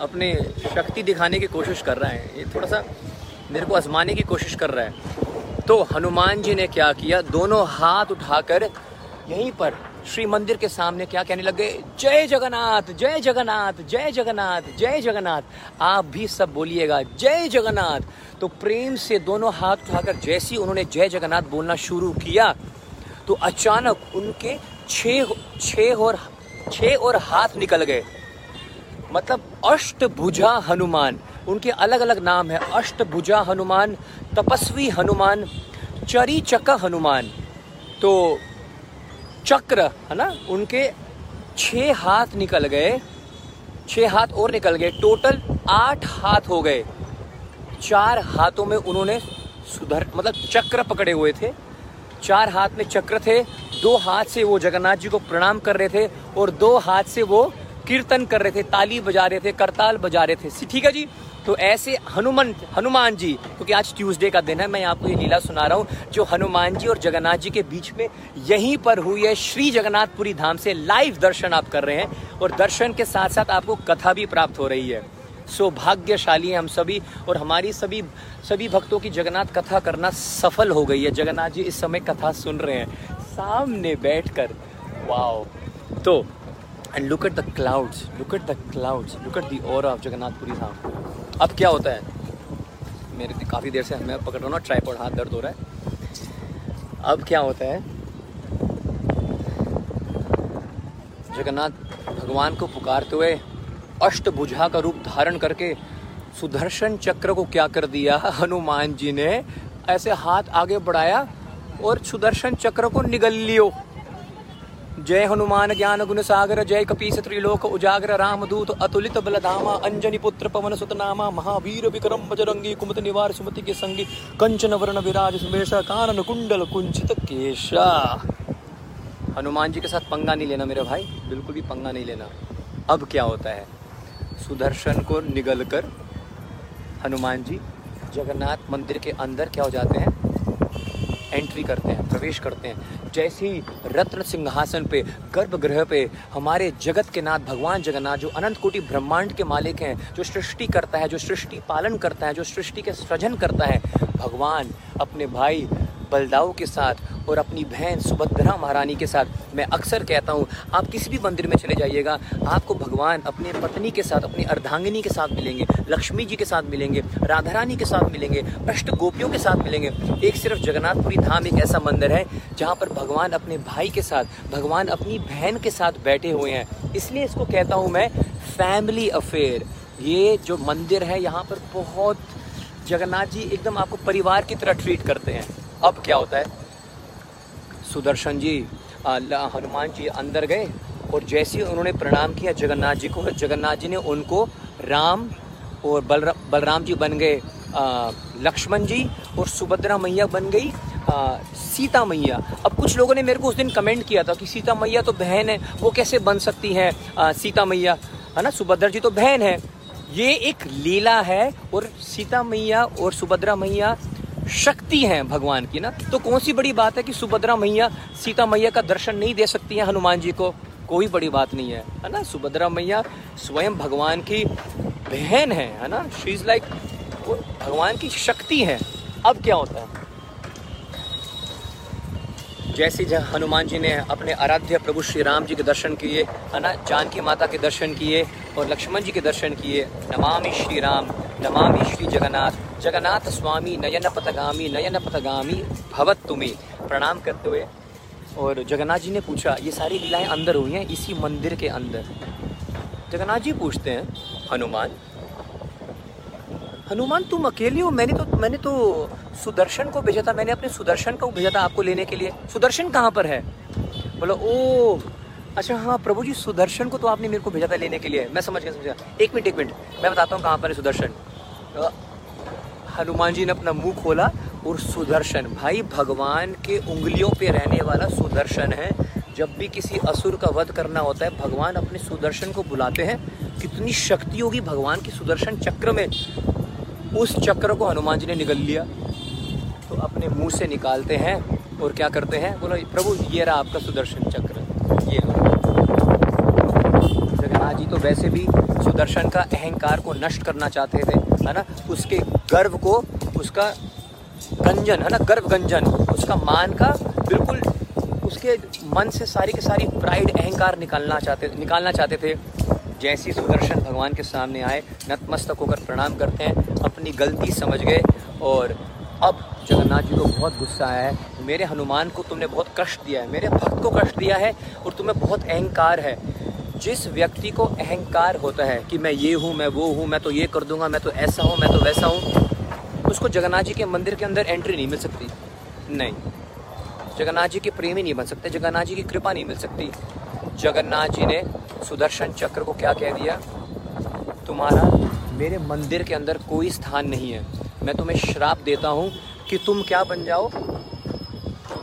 अपने शक्ति दिखाने की कोशिश कर रहा है। ये थोड़ा सा मेरे को आजमाने की कोशिश कर रहा है। तो हनुमान जी ने क्या किया? दोनों हाथ उठाकर यहीं पर श्री मंदिर के सामने क्या कहने लगे जय जगन्नाथ जय जगन्नाथ जय जगन्नाथ जय जगन्नाथ। आप भी सब बोलिएगा, जय जगन्नाथ। तो प्रेम से दोनों हाथ उठाकर जैसी उन्होंने जय जगन्नाथ बोलना शुरू किया तो अचानक उनके छह और छह और हाथ निकल गए। मतलब अष्टभुजा हनुमान, उनके अलग अलग नाम है। अष्टभुजा हनुमान, तपस्वी हनुमान चरी चक हनुमान। तो चक्र, है ना? उनके छह हाथ निकल गए। छह हाथ और निकल गए। टोटल आठ हाथ हो गए। चार हाथों में उन्होंने सुधर मतलब चक्र पकड़े हुए थे। चार हाथ में चक्र थे। दो हाथ से वो जगन्नाथ जी को प्रणाम कर रहे थे और दो हाथ से वो कीर्तन कर रहे थे, ताली बजा रहे थे, करताल बजा रहे थे। ठीक है जी? तो ऐसे हनुमान हनुमान जी, क्योंकि आज ट्यूसडे का दिन है, मैं आपको ये लीला सुना रहा हूँ, जो हनुमान जी और जगन्नाथ जी के बीच में यहीं पर हुई है, श्री जगन्नाथपुरी धाम से लाइव दर्शन आप कर रहे हैं, और दर्शन के साथ साथ आपको कथा भी प्राप्त हो रही है। सौभाग्यशाली हैं हम सभी, और हमारी सभी सभी भक्तों की जगन्नाथ कथा करना सफल हो गई है। जगन्नाथ जी इस समय कथा सुन रहे हैं। सामने बैठकर वाओ तो and look at the clouds look at the clouds look at the aura of Jagannath Puri Dham. अब क्या होता है? मेरे तो काफ़ी देर से मैं पकड़ रहा हूँ ना ट्राईपोर्ड हाथ दर्द हो रहा है। अब क्या होता है? जगन्नाथ भगवान को पुकारते हुए अष्टभुजा का रूप धारण करके सुदर्शन चक्र को क्या कर दिया? हनुमान जी ने ऐसे हाथ आगे बढ़ाया और सुदर्शन चक्र को निगल लियो। जय हनुमान ज्ञान गुण सागर, जय कपीस त्रिलोक उजागर, राम दूत अतुलित बलधामा, अंजनी पुत्र पवन सुत नामा महावीर विक्रम बजरंगी कुमत निवार सुमति के संगी, कंचन वर्ण विराज सुमेश, कानन कुंडल कुंचित केशा। हनुमान जी के साथ पंगा नहीं लेना मेरे भाई, बिल्कुल भी पंगा नहीं लेना। अब क्या होता है? सुदर्शन को निगल कर हनुमान जी जगन्नाथ मंदिर के अंदर क्या हो जाते हैं? एंट्री करते हैं, प्रवेश करते हैं। जैसे ही रत्न सिंहासन पे, गर्भगृह पे हमारे जगत के नाथ, भगवान जगन्नाथ, जो अनंत कोटि ब्रह्मांड के मालिक हैं, जो सृष्टि करता है, जो सृष्टि पालन करता है, जो सृष्टि के सृजन करता है, भगवान अपने भाई बलदाऊ के साथ और अपनी बहन सुभद्रा महारानी के साथ मैं अक्सर कहता हूँ, आप किसी भी मंदिर में चले जाइएगा, आपको भगवान अपने पत्नी के साथ, अपनी अर्धांगिनी के साथ मिलेंगे, लक्ष्मी जी के साथ मिलेंगे राधा रानी के साथ मिलेंगे, अष्ट गोपियों के साथ मिलेंगे। एक सिर्फ़ जगन्नाथपुरी धाम एक ऐसा मंदिर है, जहाँ पर भगवान अपने भाई के साथ, भगवान अपनी बहन के साथ बैठे हुए हैं। इसलिए इसको कहता हूँ मैं फैमिली अफेयर ये जो मंदिर है, यहाँ पर बहुत जगन्नाथ जी एकदम आपको परिवार की तरह ट्रीट करते हैं। अब क्या होता है? सुदर्शन जी हनुमान जी अंदर गए और जैसे ही उन्होंने प्रणाम किया जगन्नाथ जी को जगन्नाथ जी ने उनको राम और बलरा, बलराम जी बन गए लक्ष्मण जी और सुभद्रा मैया बन गई आ, सीता मैया। अब कुछ लोगों ने मेरे को उस दिन कमेंट किया था कि सीता मैया तो बहन है वो कैसे बन सकती है सीता मैया? है ना? सुभद्रा जी तो बहन है। ये एक लीला है और सीता मैया और सुभद्रा मैया शक्ति है भगवान की ना? तो कौन सी बड़ी बात है कि सुभद्रा मैया, सीता मैया का दर्शन नहीं दे सकती है हनुमान जी को? कोई बड़ी बात नहीं है है ना? सुभद्रा मैया स्वयं भगवान की बहन है है ना? शी इज़ लाइक भगवान की शक्ति है। अब क्या होता है? जैसे जहाँ हनुमान जी ने अपने आराध्य प्रभु श्री राम जी के दर्शन किए, है ना? जानकी माता के दर्शन किए और लक्ष्मण जी के दर्शन किए। नमामि श्री राम, नमामि श्री जगन्नाथ। जगन्नाथ स्वामी नयन पथगामी नयन पथगामी भवत तुम्हें। प्रणाम करते हुए और जगन्नाथ जी ने पूछा, ये सारी लीलाएँ अंदर हुई हैं, इसी मंदिर के अंदर? जगन्नाथ जी पूछते हैं, हनुमान हनुमान, तुम अकेले हो? मैंने तो मैंने तो सुदर्शन को भेजा था। मैंने अपने सुदर्शन को भेजा था आपको लेने के लिए। सुदर्शन कहाँ पर है? बोलो, ओ अच्छा हाँ प्रभु जी, सुदर्शन को तो आपने मेरे को भेजा था लेने के लिए। मैं समझ गया, समझ एक मिनट एक मिनट। मैं बताता हूँ कहाँ पर है सुदर्शन। हनुमान जी ने अपना मुँह खोला और सुदर्शन, भाई, भगवान के उंगलियों पे रहने वाला सुदर्शन है। जब भी किसी असुर का वध करना होता है, भगवान अपने सुदर्शन को बुलाते हैं। कितनी शक्ति होगी भगवान की सुदर्शन चक्र में? उस चक्र को हनुमान जी ने निकल लिया। तो अपने मुँह से निकालते हैं और क्या करते हैं? बोलो, प्रभु, ये रहा आपका सुदर्शन चक्र। ये जगन्नाथ जी तो वैसे भी सुदर्शन का अहंकार को नष्ट करना चाहते थे, है ना? उसके गर्व को, उसका गंजन, है ना? गर्व गंजन, उसका मान का बिल्कुल उसके मन से सारी के सारी प्राइड अहंकार निकालना चाहते निकालना चाहते थे। जैसे सुदर्शन भगवान के सामने आए, नतमस्तक होकर प्रणाम करते हैं, अपनी गलती समझ गए और अब जगन्नाथ जी को बहुत गुस्सा आया है। मेरे हनुमान को तुमने बहुत कष्ट दिया है, मेरे भक्त को कष्ट दिया है और तुम्हें बहुत अहंकार है। जिस व्यक्ति को अहंकार होता है कि मैं ये हूँ, मैं वो हूँ, मैं तो ये कर दूँगा, मैं तो ऐसा हूँ, मैं तो वैसा हूँ, उसको जगन्नाथ जी के मंदिर के अंदर एंट्री नहीं मिल सकती। नहीं, जगन्नाथ जी के प्रेमी नहीं बन सकते, जगन्नाथ जी की कृपा नहीं मिल सकती। जगन्नाथ जी ने सुदर्शन चक्र को क्या कह दिया? तुम्हारा मेरे मंदिर के अंदर कोई स्थान नहीं है। मैं तुम्हें श्राप देता हूँ कि तुम क्या बन जाओ।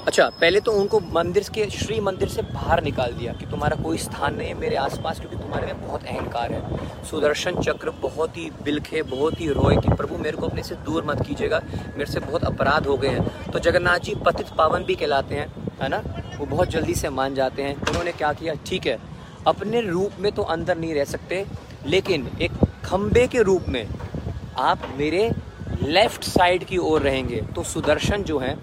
अच्छा पहले तो उनको मंदिर के, श्री मंदिर से बाहर निकाल दिया कि तुम्हारा कोई स्थान नहीं है मेरे आसपास, क्योंकि तुम्हारे में बहुत अहंकार है। सुदर्शन चक्र बहुत ही बिलखे, बहुत ही रोए कि प्रभु मेरे को अपने से दूर मत कीजिएगा, मेरे से बहुत अपराध हो गए हैं। तो जगन्नाथ जी पतित पावन भी कहलाते हैं, है ना? वो बहुत जल्दी से मान जाते हैं। उन्होंने क्या किया? ठीक है, अपने रूप में तो अंदर नहीं रह सकते, लेकिन एक खम्बे के रूप में आप मेरे लेफ़्ट साइड की ओर रहेंगे। तो सुदर्शन जो है,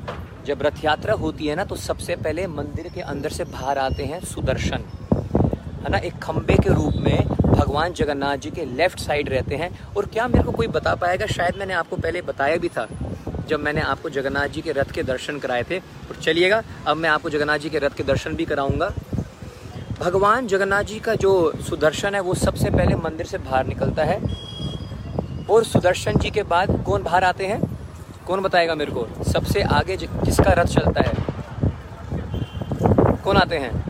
जब रथ यात्रा होती है ना तो सबसे पहले मंदिर के अंदर से बाहर आते हैं सुदर्शन। है ना? एक खम्बे के रूप में भगवान जगन्नाथ जी के लेफ़्ट साइड रहते हैं। और क्या मेरे को कोई बता पाएगा? शायद मैंने आपको पहले बताया भी था। जब मैंने आपको जगन्नाथ जी के रथ के दर्शन कराए थे, और चलिएगा, अब मैं आपको जगन्नाथ जी के रथ के दर्शन भी कराऊँगा। भगवान जगन्नाथ जी का जो सुदर्शन है, वो सबसे पहले मंदिर से बाहर निकलता है। और सुदर्शन जी के बाद कौन बाहर आते हैं? कौन बताएगा मेरे को? सबसे आगे जिसका रथ चलता है। कौन आते हैं?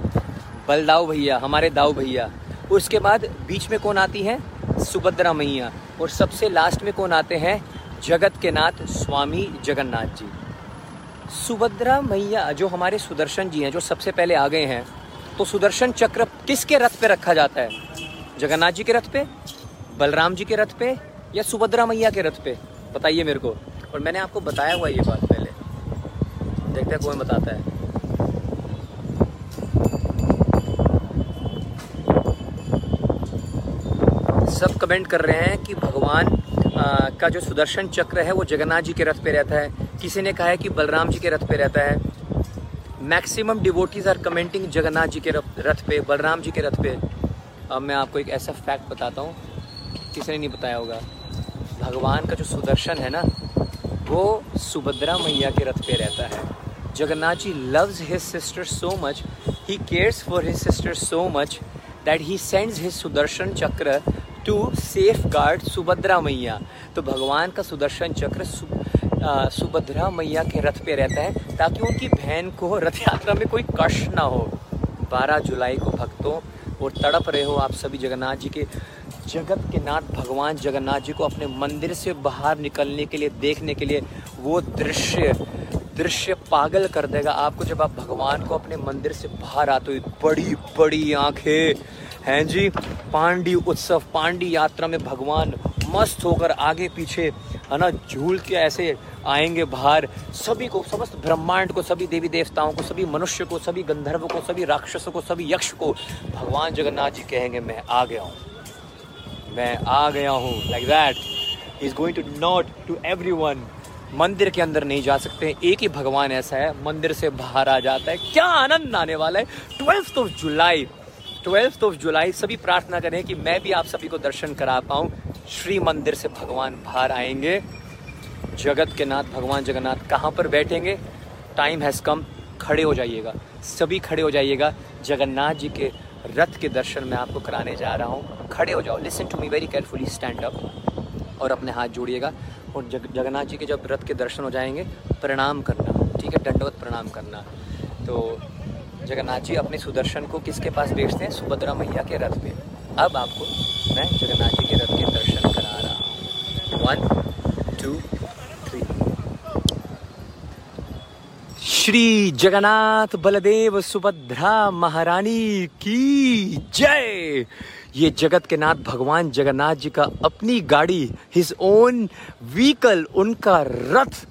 बलदाऊ भैया, हमारे दाऊ भैया। उसके बाद बीच में कौन आती हैं? सुभद्रा मैया। और सबसे लास्ट में कौन आते हैं? जगत के नाथ स्वामी जगन्नाथ जी। सुभद्रा मैया, जो हमारे सुदर्शन जी हैं, जो सबसे पहले आ गए हैं तो सुदर्शन चक्र किसके रथ पे रखा जाता है? जगन्नाथ जी के रथ पे? बलराम जी के रथ पे? या सुभद्रा मैया के रथ पे? बताइए मेरे को। और मैंने आपको बताया हुआ ये बात पहले। देखते हैं कौन बताता है। सब कमेंट कर रहे हैं कि भगवान आ, का जो सुदर्शन चक्र है वो जगन्नाथ जी के रथ पे रहता है। किसी ने कहा है कि बलराम जी के रथ पे रहता है। Maximum devotees are commenting Jagannath ji के रथ पे बलराम जी के रथ पे। अब मैं आपको एक ऐसा फैक्ट बताता हूँ किसी ने नहीं बताया होगा। भगवान का जो सुदर्शन है ना वो सुभद्रा मैया के रथ पे रहता है। Jagannath ji loves his sister so much he cares for his sister so much that he sends his Sudarshan Chakra to safe guard Subhadra मैया तो भगवान का सुदर्शन चक्र सु, आ, सुभद्रा मैया के रथ पे रहता है ताकि उनकी बहन को रथ यात्रा में कोई कष्ट ना हो। 12 जुलाई को भक्तों और तड़प रहे हो आप सभी जगन्नाथ जी के। जगत के नाथ भगवान जगन्नाथ जी को अपने मंदिर से बाहर निकलने के लिए देखने के लिए वो दृश्य दृश्य पागल कर देगा। आपको जब आप भगवान को अपने मंदिर से बाहर आते हो बड़ी बड़ी आँखें हैं जी, पांडी उत्सव, पांडी यात्रा में भगवान मस्त होकर आगे पीछे, है ना, झूल के ऐसे आएँगे बाहर। सभी को, समस्त ब्रह्मांड को, सभी देवी देवताओं को, सभी मनुष्य को, सभी गंधर्व को, सभी राक्षसों को, सभी यक्ष को भगवान जगन्नाथ जी कहेंगे, मैं आ गया हूँ। मैं आ गया हूँ। Like that is going to not to everyone मंदिर के अंदर नहीं जा सकते। एक ही भगवान ऐसा है, मंदिर से बाहर आ जाता है। क्या आनंद आने वाला है। Twelfth of July. Twelfth of July, सभी प्रार्थना करें कि मैं भी आप सभी को दर्शन करा पाऊँ। श्री मंदिर से भगवान बाहर आएँगे। जगत के नाथ, भगवान जगन्नाथ कहाँ पर बैठेंगे? टाइम हैज़ कम खड़े हो जाइएगा। सभी खड़े हो जाइएगा। जगन्नाथ जी के रथ के दर्शन मैं आपको कराने जा रहा हूँ। खड़े हो जाओ। Listen to me very carefully stand up और अपने हाथ जोड़िएगा। और जग, जगन्नाथ जी के जब रथ के दर्शन हो जाएँगे, प्रणाम करना, ठीक है? दंडवत प्रणाम करना। तो जगन्नाथ जी अपने सुदर्शन को किसके पास बेचते हैं? सुभद्रा मैया के रथ पे। अब आपको मैं जगन्नाथ जी के रथ के दर्शन करा रहा हूँ। One two three Shri Jagannath Baldev Subhadra महारानी की जय। ये जगत के नाथ भगवान जगन्नाथ जी का अपनी गाड़ी हिज ओन व्हीकल उनका रथ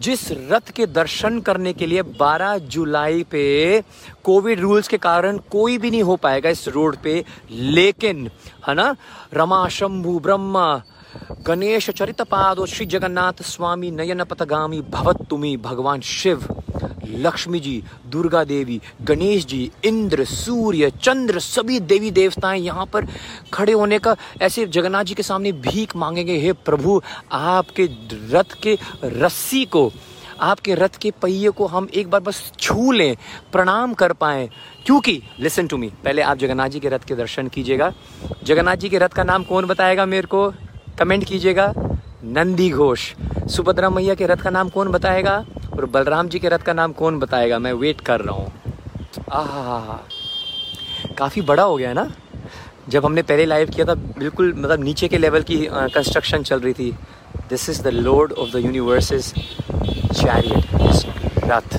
जिस रथ के दर्शन करने के लिए 12 जुलाई पे कोविड रूल्स के कारण कोई भी नहीं हो पाएगा इस रोड पे, लेकिन, है ना? रमा शंभु ब्रह्मा गणेश चरित पादो श्री जगन्नाथ स्वामी नयन पथगामी भवत तुम्ही भगवान शिव लक्ष्मी जी दुर्गा देवी गणेश जी इंद्र, सूर्य, चंद्र, सभी देवी देवताएँ यहाँ पर खड़े होने का ऐसे जगन्नाथ जी के सामने भीख मांगेंगे, हे प्रभु, आपके रथ के रस्सी को, आपके रथ के पहिए को हम एक बार बस छू लें, प्रणाम कर पाएँ। क्योंकि लिसन टू मी पहले आप जगन्नाथ जी के रथ के दर्शन कीजिएगा। जगन्नाथ जी के रथ का नाम कौन बताएगा मेरे को? कमेंट कीजिएगा। नंदी घोष, सुभद्रा मैया के रथ का नाम कौन बताएगा? और बलराम जी के रथ का नाम कौन बताएगा? मैं वेट कर रहा हूँ। आह काफ़ी बड़ा हो गया ना? जब हमने पहले लाइव किया था, बिल्कुल मतलब नीचे के लेवल की कंस्ट्रक्शन चल रही थी। This is the lord of the universes chariot रथ।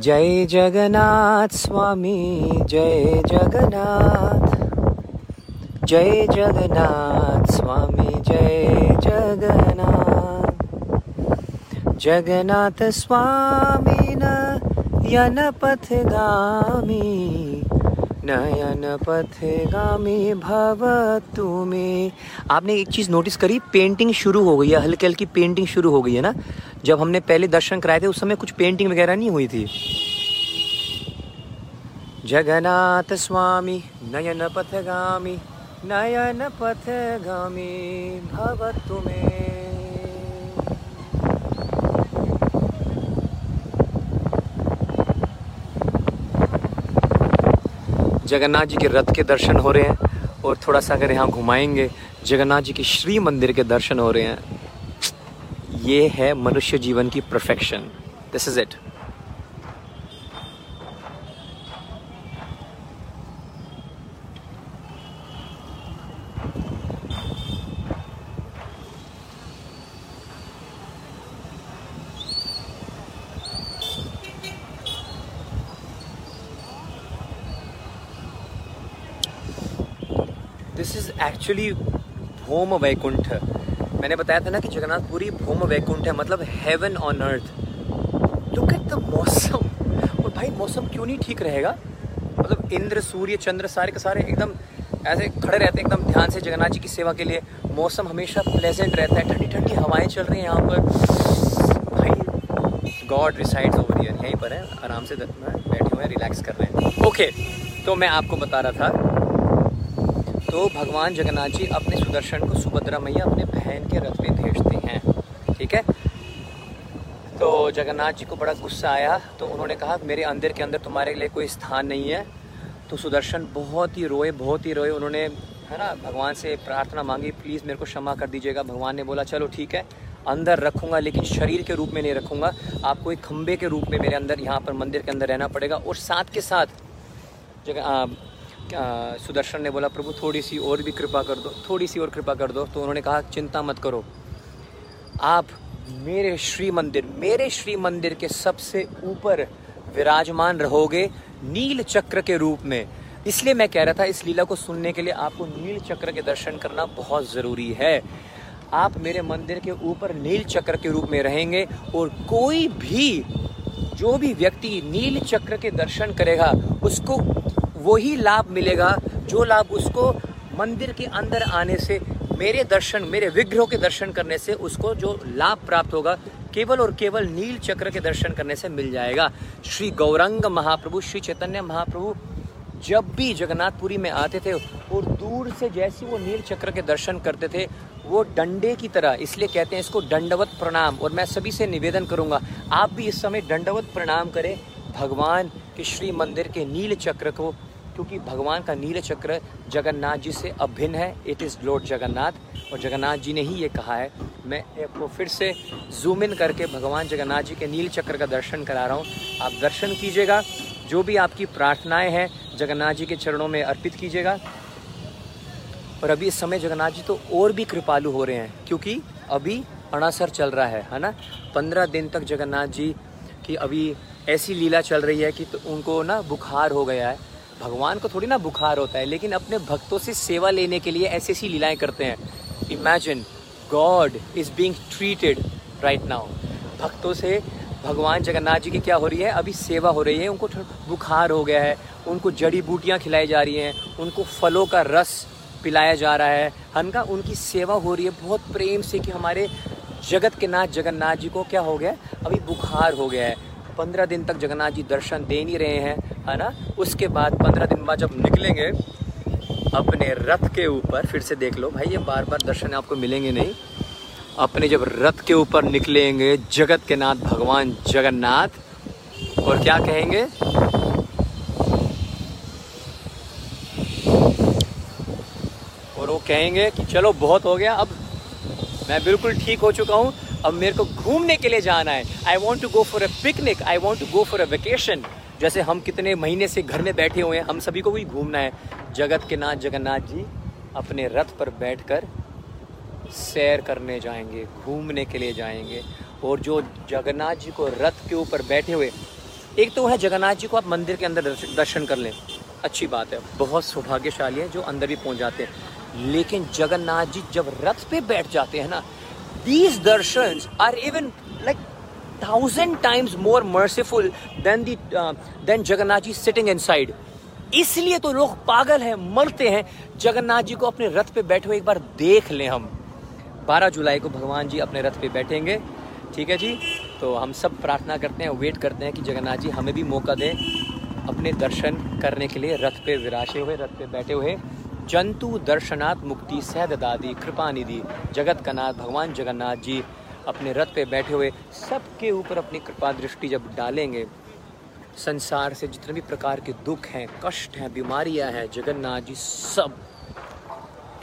जय जगन्नाथ स्वामी, जय जगन्नाथ। जय जगन्नाथ स्वामी, जय जगन्नाथ। जगन्नाथ स्वामी न यनपथ पथगामी। नयन पथगामी भव तुम्हें। आपने एक चीज़ नोटिस करी पेंटिंग शुरू हो गई है, हल्की हल्की पेंटिंग शुरू हो गई है ना? जब हमने पहले दर्शन कराए थे, उस समय कुछ पेंटिंग वगैरह नहीं हुई थी। जगन्नाथ स्वामी, नयन पथगामी नयन पथगामी भवतु मे जगन्नाथ जी के रथ के दर्शन हो रहे हैं और थोड़ा सा अगर यहाँ घुमाएँगे, जगन्नाथ जी के श्री मंदिर के दर्शन हो रहे हैं। ये है मनुष्य जीवन की perfection this is it this is actually bhoom Vaikuntha. मैंने बताया था ना कि जगन्नाथपुरी भूम वैकुंठ है मतलब heaven on earth look at the mausam. और भाई, मौसम क्यों नहीं ठीक रहेगा? मतलब इंद्र, सूर्य, चंद्र, सारे के सारे एकदम ऐसे खड़े रहते हैं, एकदम ध्यान से जगन्नाथ जी की सेवा के लिए। मौसम हमेशा प्लेजेंट रहता है। ठंडी ठंडी हवाएँ चल रही हैं यहाँ पर। भाई गॉड रिसाइड्स ओवर यहीं पर है। आराम से बैठे हुए हैं रिलैक्स कर रहे हैं। ओके तो मैं आपको बता रहा था तो भगवान जगन्नाथ जी अपने सुदर्शन को सुभद्रा मैया अपने बहन के रथ में भेजते हैं, ठीक है? तो जगन्नाथ जी को बड़ा गुस्सा आया तो उन्होंने कहा, मेरे अंदर के अंदर तुम्हारे लिए कोई स्थान नहीं है। तो सुदर्शन बहुत ही रोए, बहुत ही रोए। उन्होंने, है ना, भगवान से प्रार्थना मांगी, प्लीज़ मेरे को क्षमा कर दीजिएगा। भगवान ने बोला, चलो ठीक है, अंदर रखूँगा, लेकिन शरीर के रूप में नहीं रखूँगा। आपको एक खम्बे के रूप में मेरे अंदर, यहाँ पर मंदिर के अंदर रहना पड़ेगा। और साथ के साथ जगह सुदर्शन ने बोला, प्रभु थोड़ी सी और भी कृपा कर दो थोड़ी सी और कृपा कर दो। तो उन्होंने कहा, चिंता मत करो। आप मेरे श्री मंदिर मेरे श्री मंदिर के सबसे ऊपर विराजमान रहोगे नील चक्र के रूप में। इसलिए मैं कह रहा था, इस लीला को सुनने के लिए आपको नील चक्र के दर्शन करना बहुत ज़रूरी है। आप मेरे मंदिर के ऊपर नील चक्र के रूप में रहेंगे और कोई भी, जो भी व्यक्ति नील चक्र के दर्शन करेगा, उसको वही लाभ मिलेगा जो लाभ उसको मंदिर के अंदर आने से, मेरे दर्शन, मेरे विग्रह के दर्शन करने से उसको जो लाभ प्राप्त होगा, केवल और केवल नील चक्र के दर्शन करने से मिल जाएगा। श्री गौरंग महाप्रभु, श्री चैतन्य महाप्रभु जब भी जगन्नाथपुरी में आते थे और दूर से जैसे वो नील चक्र के दर्शन करते थे, वो डंडे की तरह, इसलिए कहते हैं इसको दंडवत प्रणाम, और मैं सभी से निवेदन करूँगा, आप भी इस समय दंडवत प्रणाम करें। भगवान के श्री मंदिर के नील चक्र को, क्योंकि भगवान का नील चक्र जगन्नाथ जी से अभिन्न है इट इज़ लॉर्ड जगन्नाथ। और जगन्नाथ जी ने ही ये कहा है। मैं आपको फिर से जूम इन करके भगवान जगन्नाथ जी के नील चक्र का दर्शन करा रहा हूँ। आप दर्शन कीजिएगा, जो भी आपकी प्रार्थनाएँ हैं, जगन्नाथ जी के चरणों में अर्पित कीजिएगा। और अभी इस समय जगन्नाथ जी तो और भी कृपालु हो रहे हैं, क्योंकि अभी अणासर चल रहा है है ना? पंद्रह दिन तक जगन्नाथ जी की अभी ऐसी लीला चल रही है कि तो उनको ना बुखार हो गया है। भगवान को थोड़ी ना बुखार होता है, लेकिन अपने भक्तों से सेवा लेने के लिए ऐसी ऐसी लीलाएँ करते हैं। Imagine God is being treated right now भक्तों से भगवान जगन्नाथ जी की क्या हो रही है? अभी सेवा हो रही है, उनको बुखार हो गया है, उनको जड़ी बूटियाँ खिलाई जा रही हैं, उनको फलों का रस पिलाया जा रहा है। हनका, उनकी सेवा हो रही है। बहुत प्रेम से कि हमारे जगत के नाथ जगन्नाथ जी को क्या हो गया? अभी बुखार हो गया है। पंद्रह दिन तक जगन्नाथ जी दर्शन दे नहीं रहे हैं, है ना? उसके बाद पंद्रह दिन बाद जब निकलेंगे, अपने रथ के ऊपर, फिर से देख लो भाई, ये बार बार दर्शन आपको मिलेंगे नहीं। अपने जब रथ के ऊपर निकलेंगे, जगत के नाथ, भगवान जगन्नाथ, और क्या कहेंगे? और वो कहेंगे कि चलो, बहुत हो गया, अब मैं बिल्कुल ठीक हो चुका हूँ। अब मेरे को घूमने के लिए जाना है। I want to go for a picnic I want to go for a vacation जैसे हम कितने महीने से घर में बैठे हुए हैं, हम सभी को भी घूमना है। जगत के नाथ जगन्नाथ जी अपने रथ पर बैठकर सैर करने जाएँगे, घूमने के लिए जाएँगे। और जो जगन्नाथ जी को रथ के ऊपर बैठे हुए, एक तो है जगन्नाथ जी को आप मंदिर के अंदर दर्शन कर लें। अच्छी बात है। बहुत सौभाग्यशाली है जो अंदर भी पहुँच जाते हैं। लेकिन जगन्नाथ जी जब रथ पे बैठ जाते हैं ना these darshan are even like thousand times more merciful than the then Jagannath ji sitting inside इसलिए तो लोग पागल हैं, मरते हैं। जगन्नाथ जी को अपने रथ पे बैठे हुए एक बार देख लें हम। 12 जुलाई को भगवान जी अपने रथ पे बैठेंगे। ठीक है जी? तो हम सब प्रार्थना करते हैं, वेट करते हैं कि जगन्नाथ जी हमें भी मौका दें अपने दर्शन करने के लिए, रथ पे विराजे हुए, रथ पे बैठे हुए। जंतु दर्शनात् मुक्ति सहद दादी कृपा निधि जगत का नाथ भगवान जगन्नाथ जी अपने रथ पे बैठे हुए सबके ऊपर अपनी कृपा दृष्टि जब डालेंगे, संसार से जितने भी प्रकार के दुख हैं, कष्ट हैं, बीमारियाँ हैं, जगन्नाथ जी सब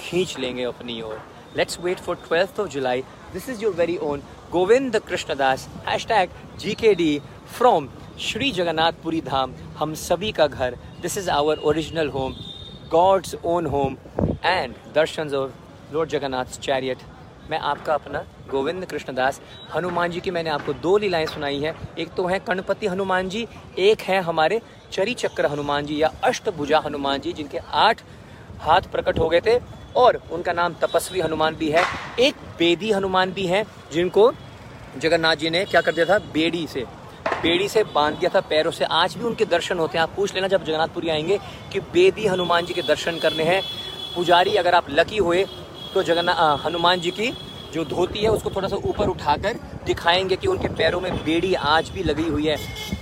खींच लेंगे अपनी ओर। Let's wait for twelfth of July this is your very own Govind Krishnadas hashtag G K D from Shri Jagannathpuri Dham हम सभी का घर. This is our original home God's own home and darshan of Lord Jagannath chariot मैं आपका अपना गोविंद कृष्णदास। हनुमान जी की मैंने आपको दो लीलाएँ सुनाई हैं। एक तो है कणपति हनुमान जी, एक है हमारे चरी चक्र हनुमान जी या अष्टभुजा हनुमान जी, जिनके आठ हाथ प्रकट हो गए थे। और उनका नाम तपस्वी हनुमान भी है। एक बेदी हनुमान भी हैं, जिनको जगन्नाथ जी ने क्या कर दिया था? बेड़ी से बेड़ी से बाँध दिया था, पैरों से। आज भी उनके दर्शन होते हैं। आप पूछ लेना जब जगन्नाथपुरी आएँगे कि बेदी हनुमान जी के दर्शन करने हैं। पुजारी अगर आप लकी हुए तो जगन्नाथ हनुमान जी की जो धोती है, उसको थोड़ा सा ऊपर उठाकर दिखाएँगे कि उनके पैरों में बेड़ी आज भी लगी हुई है।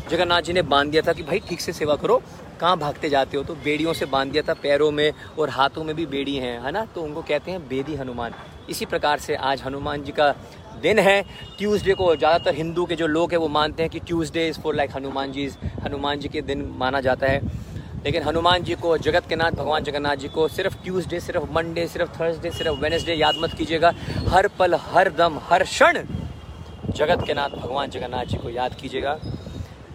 जगन्नाथ जी ने बाँध दिया था कि भाई ठीक से सेवा करो, कहाँ भागते जाते हो? तो बेड़ियों से बाँध दिया था, पैरों में और हाथों में भी बेड़ी हैं, है ना? तो उनको कहते हैं बेदी हनुमान। इसी प्रकार से आज हनुमान जी का दिन है। ट्यूसडे को ज़्यादातर हिंदू के जो लोग हैं, वो मानते हैं कि Tuesday is for like Hanuman ji Hanuman ji के दिन माना जाता है। लेकिन हनुमान जी को जगत के नाथ भगवान जगन्नाथ जी को सिर्फ़ ट्यूसडे सिर्फ़ मंडे सिर्फ़ थर्सडे सिर्फ़ वेनसडे याद मत कीजिएगा। हर पल, हर दम, हर क्षण जगत के नाथ भगवान जगन्नाथ जी को याद कीजिएगा।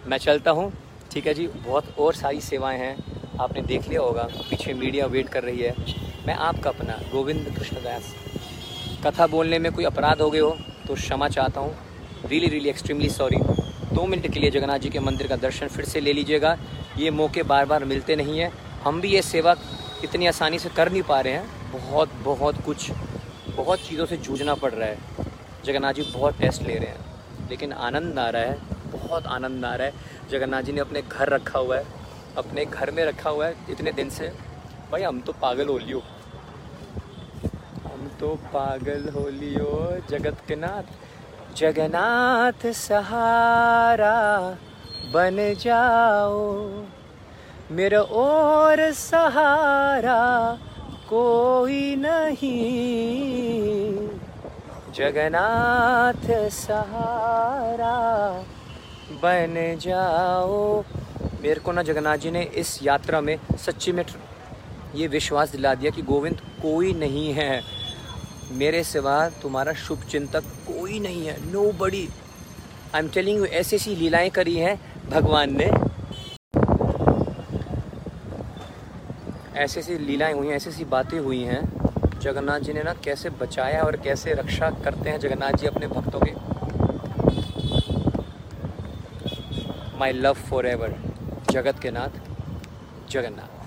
मैं चलता हूँ। ठीक है जी, बहुत और सारी सेवाएँ हैं। आपने देख लिया होगा, पीछे मीडिया वेट कर रही है। मैं आपका अपना गोविंद कृष्णदास। कथा बोलने में कोई अपराध हो गए हो? तो क्षमा चाहता हूँ। रियली रियली एक्सट्रीमली सॉरी दो मिनट के लिए जगन्नाथ जी के मंदिर का दर्शन फिर से ले लीजिएगा। ये मौके बार बार मिलते नहीं हैं। हम भी ये सेवा इतनी आसानी से कर नहीं पा रहे हैं। बहुत बहुत कुछ, बहुत चीज़ों से जूझना पड़ रहा है। जगन्नाथ जी बहुत टेस्ट ले रहे हैं। लेकिन आनंद आ रहा है। बहुत आनंद आ रहा है। जगन्नाथ जी ने अपने घर रखा हुआ है। अपने घर में रखा हुआ है इतने दिन से। भाई, हम तो पागल हो लियो हम तो पागल हो लियो जगत के नाथ। जगन्नाथ सहारा बन जाओ। मेरा और सहारा कोई नहीं। जगन्नाथ सहारा बन जाओ। मेरे को ना जगन्नाथ जी ने इस यात्रा में सच्ची में ये विश्वास दिला दिया कि गोविंद कोई नहीं है। मेरे सिवा तुम्हारा शुभ चिंतक कोई नहीं है नो बड़ी आई एम टेलिंग यू ऐसी ऐसी लीलाएँ करी हैं भगवान ने। ऐसी ऐसी लीलाएँ हुई हैं, ऐसी ऐसी बातें हुई हैं, जगन्नाथ जी ने ना कैसे बचाया और कैसे रक्षा करते हैं जगन्नाथ जी अपने भक्तों के। माई लव फॉर एवर जगत के नाथ, जगन्नाथ।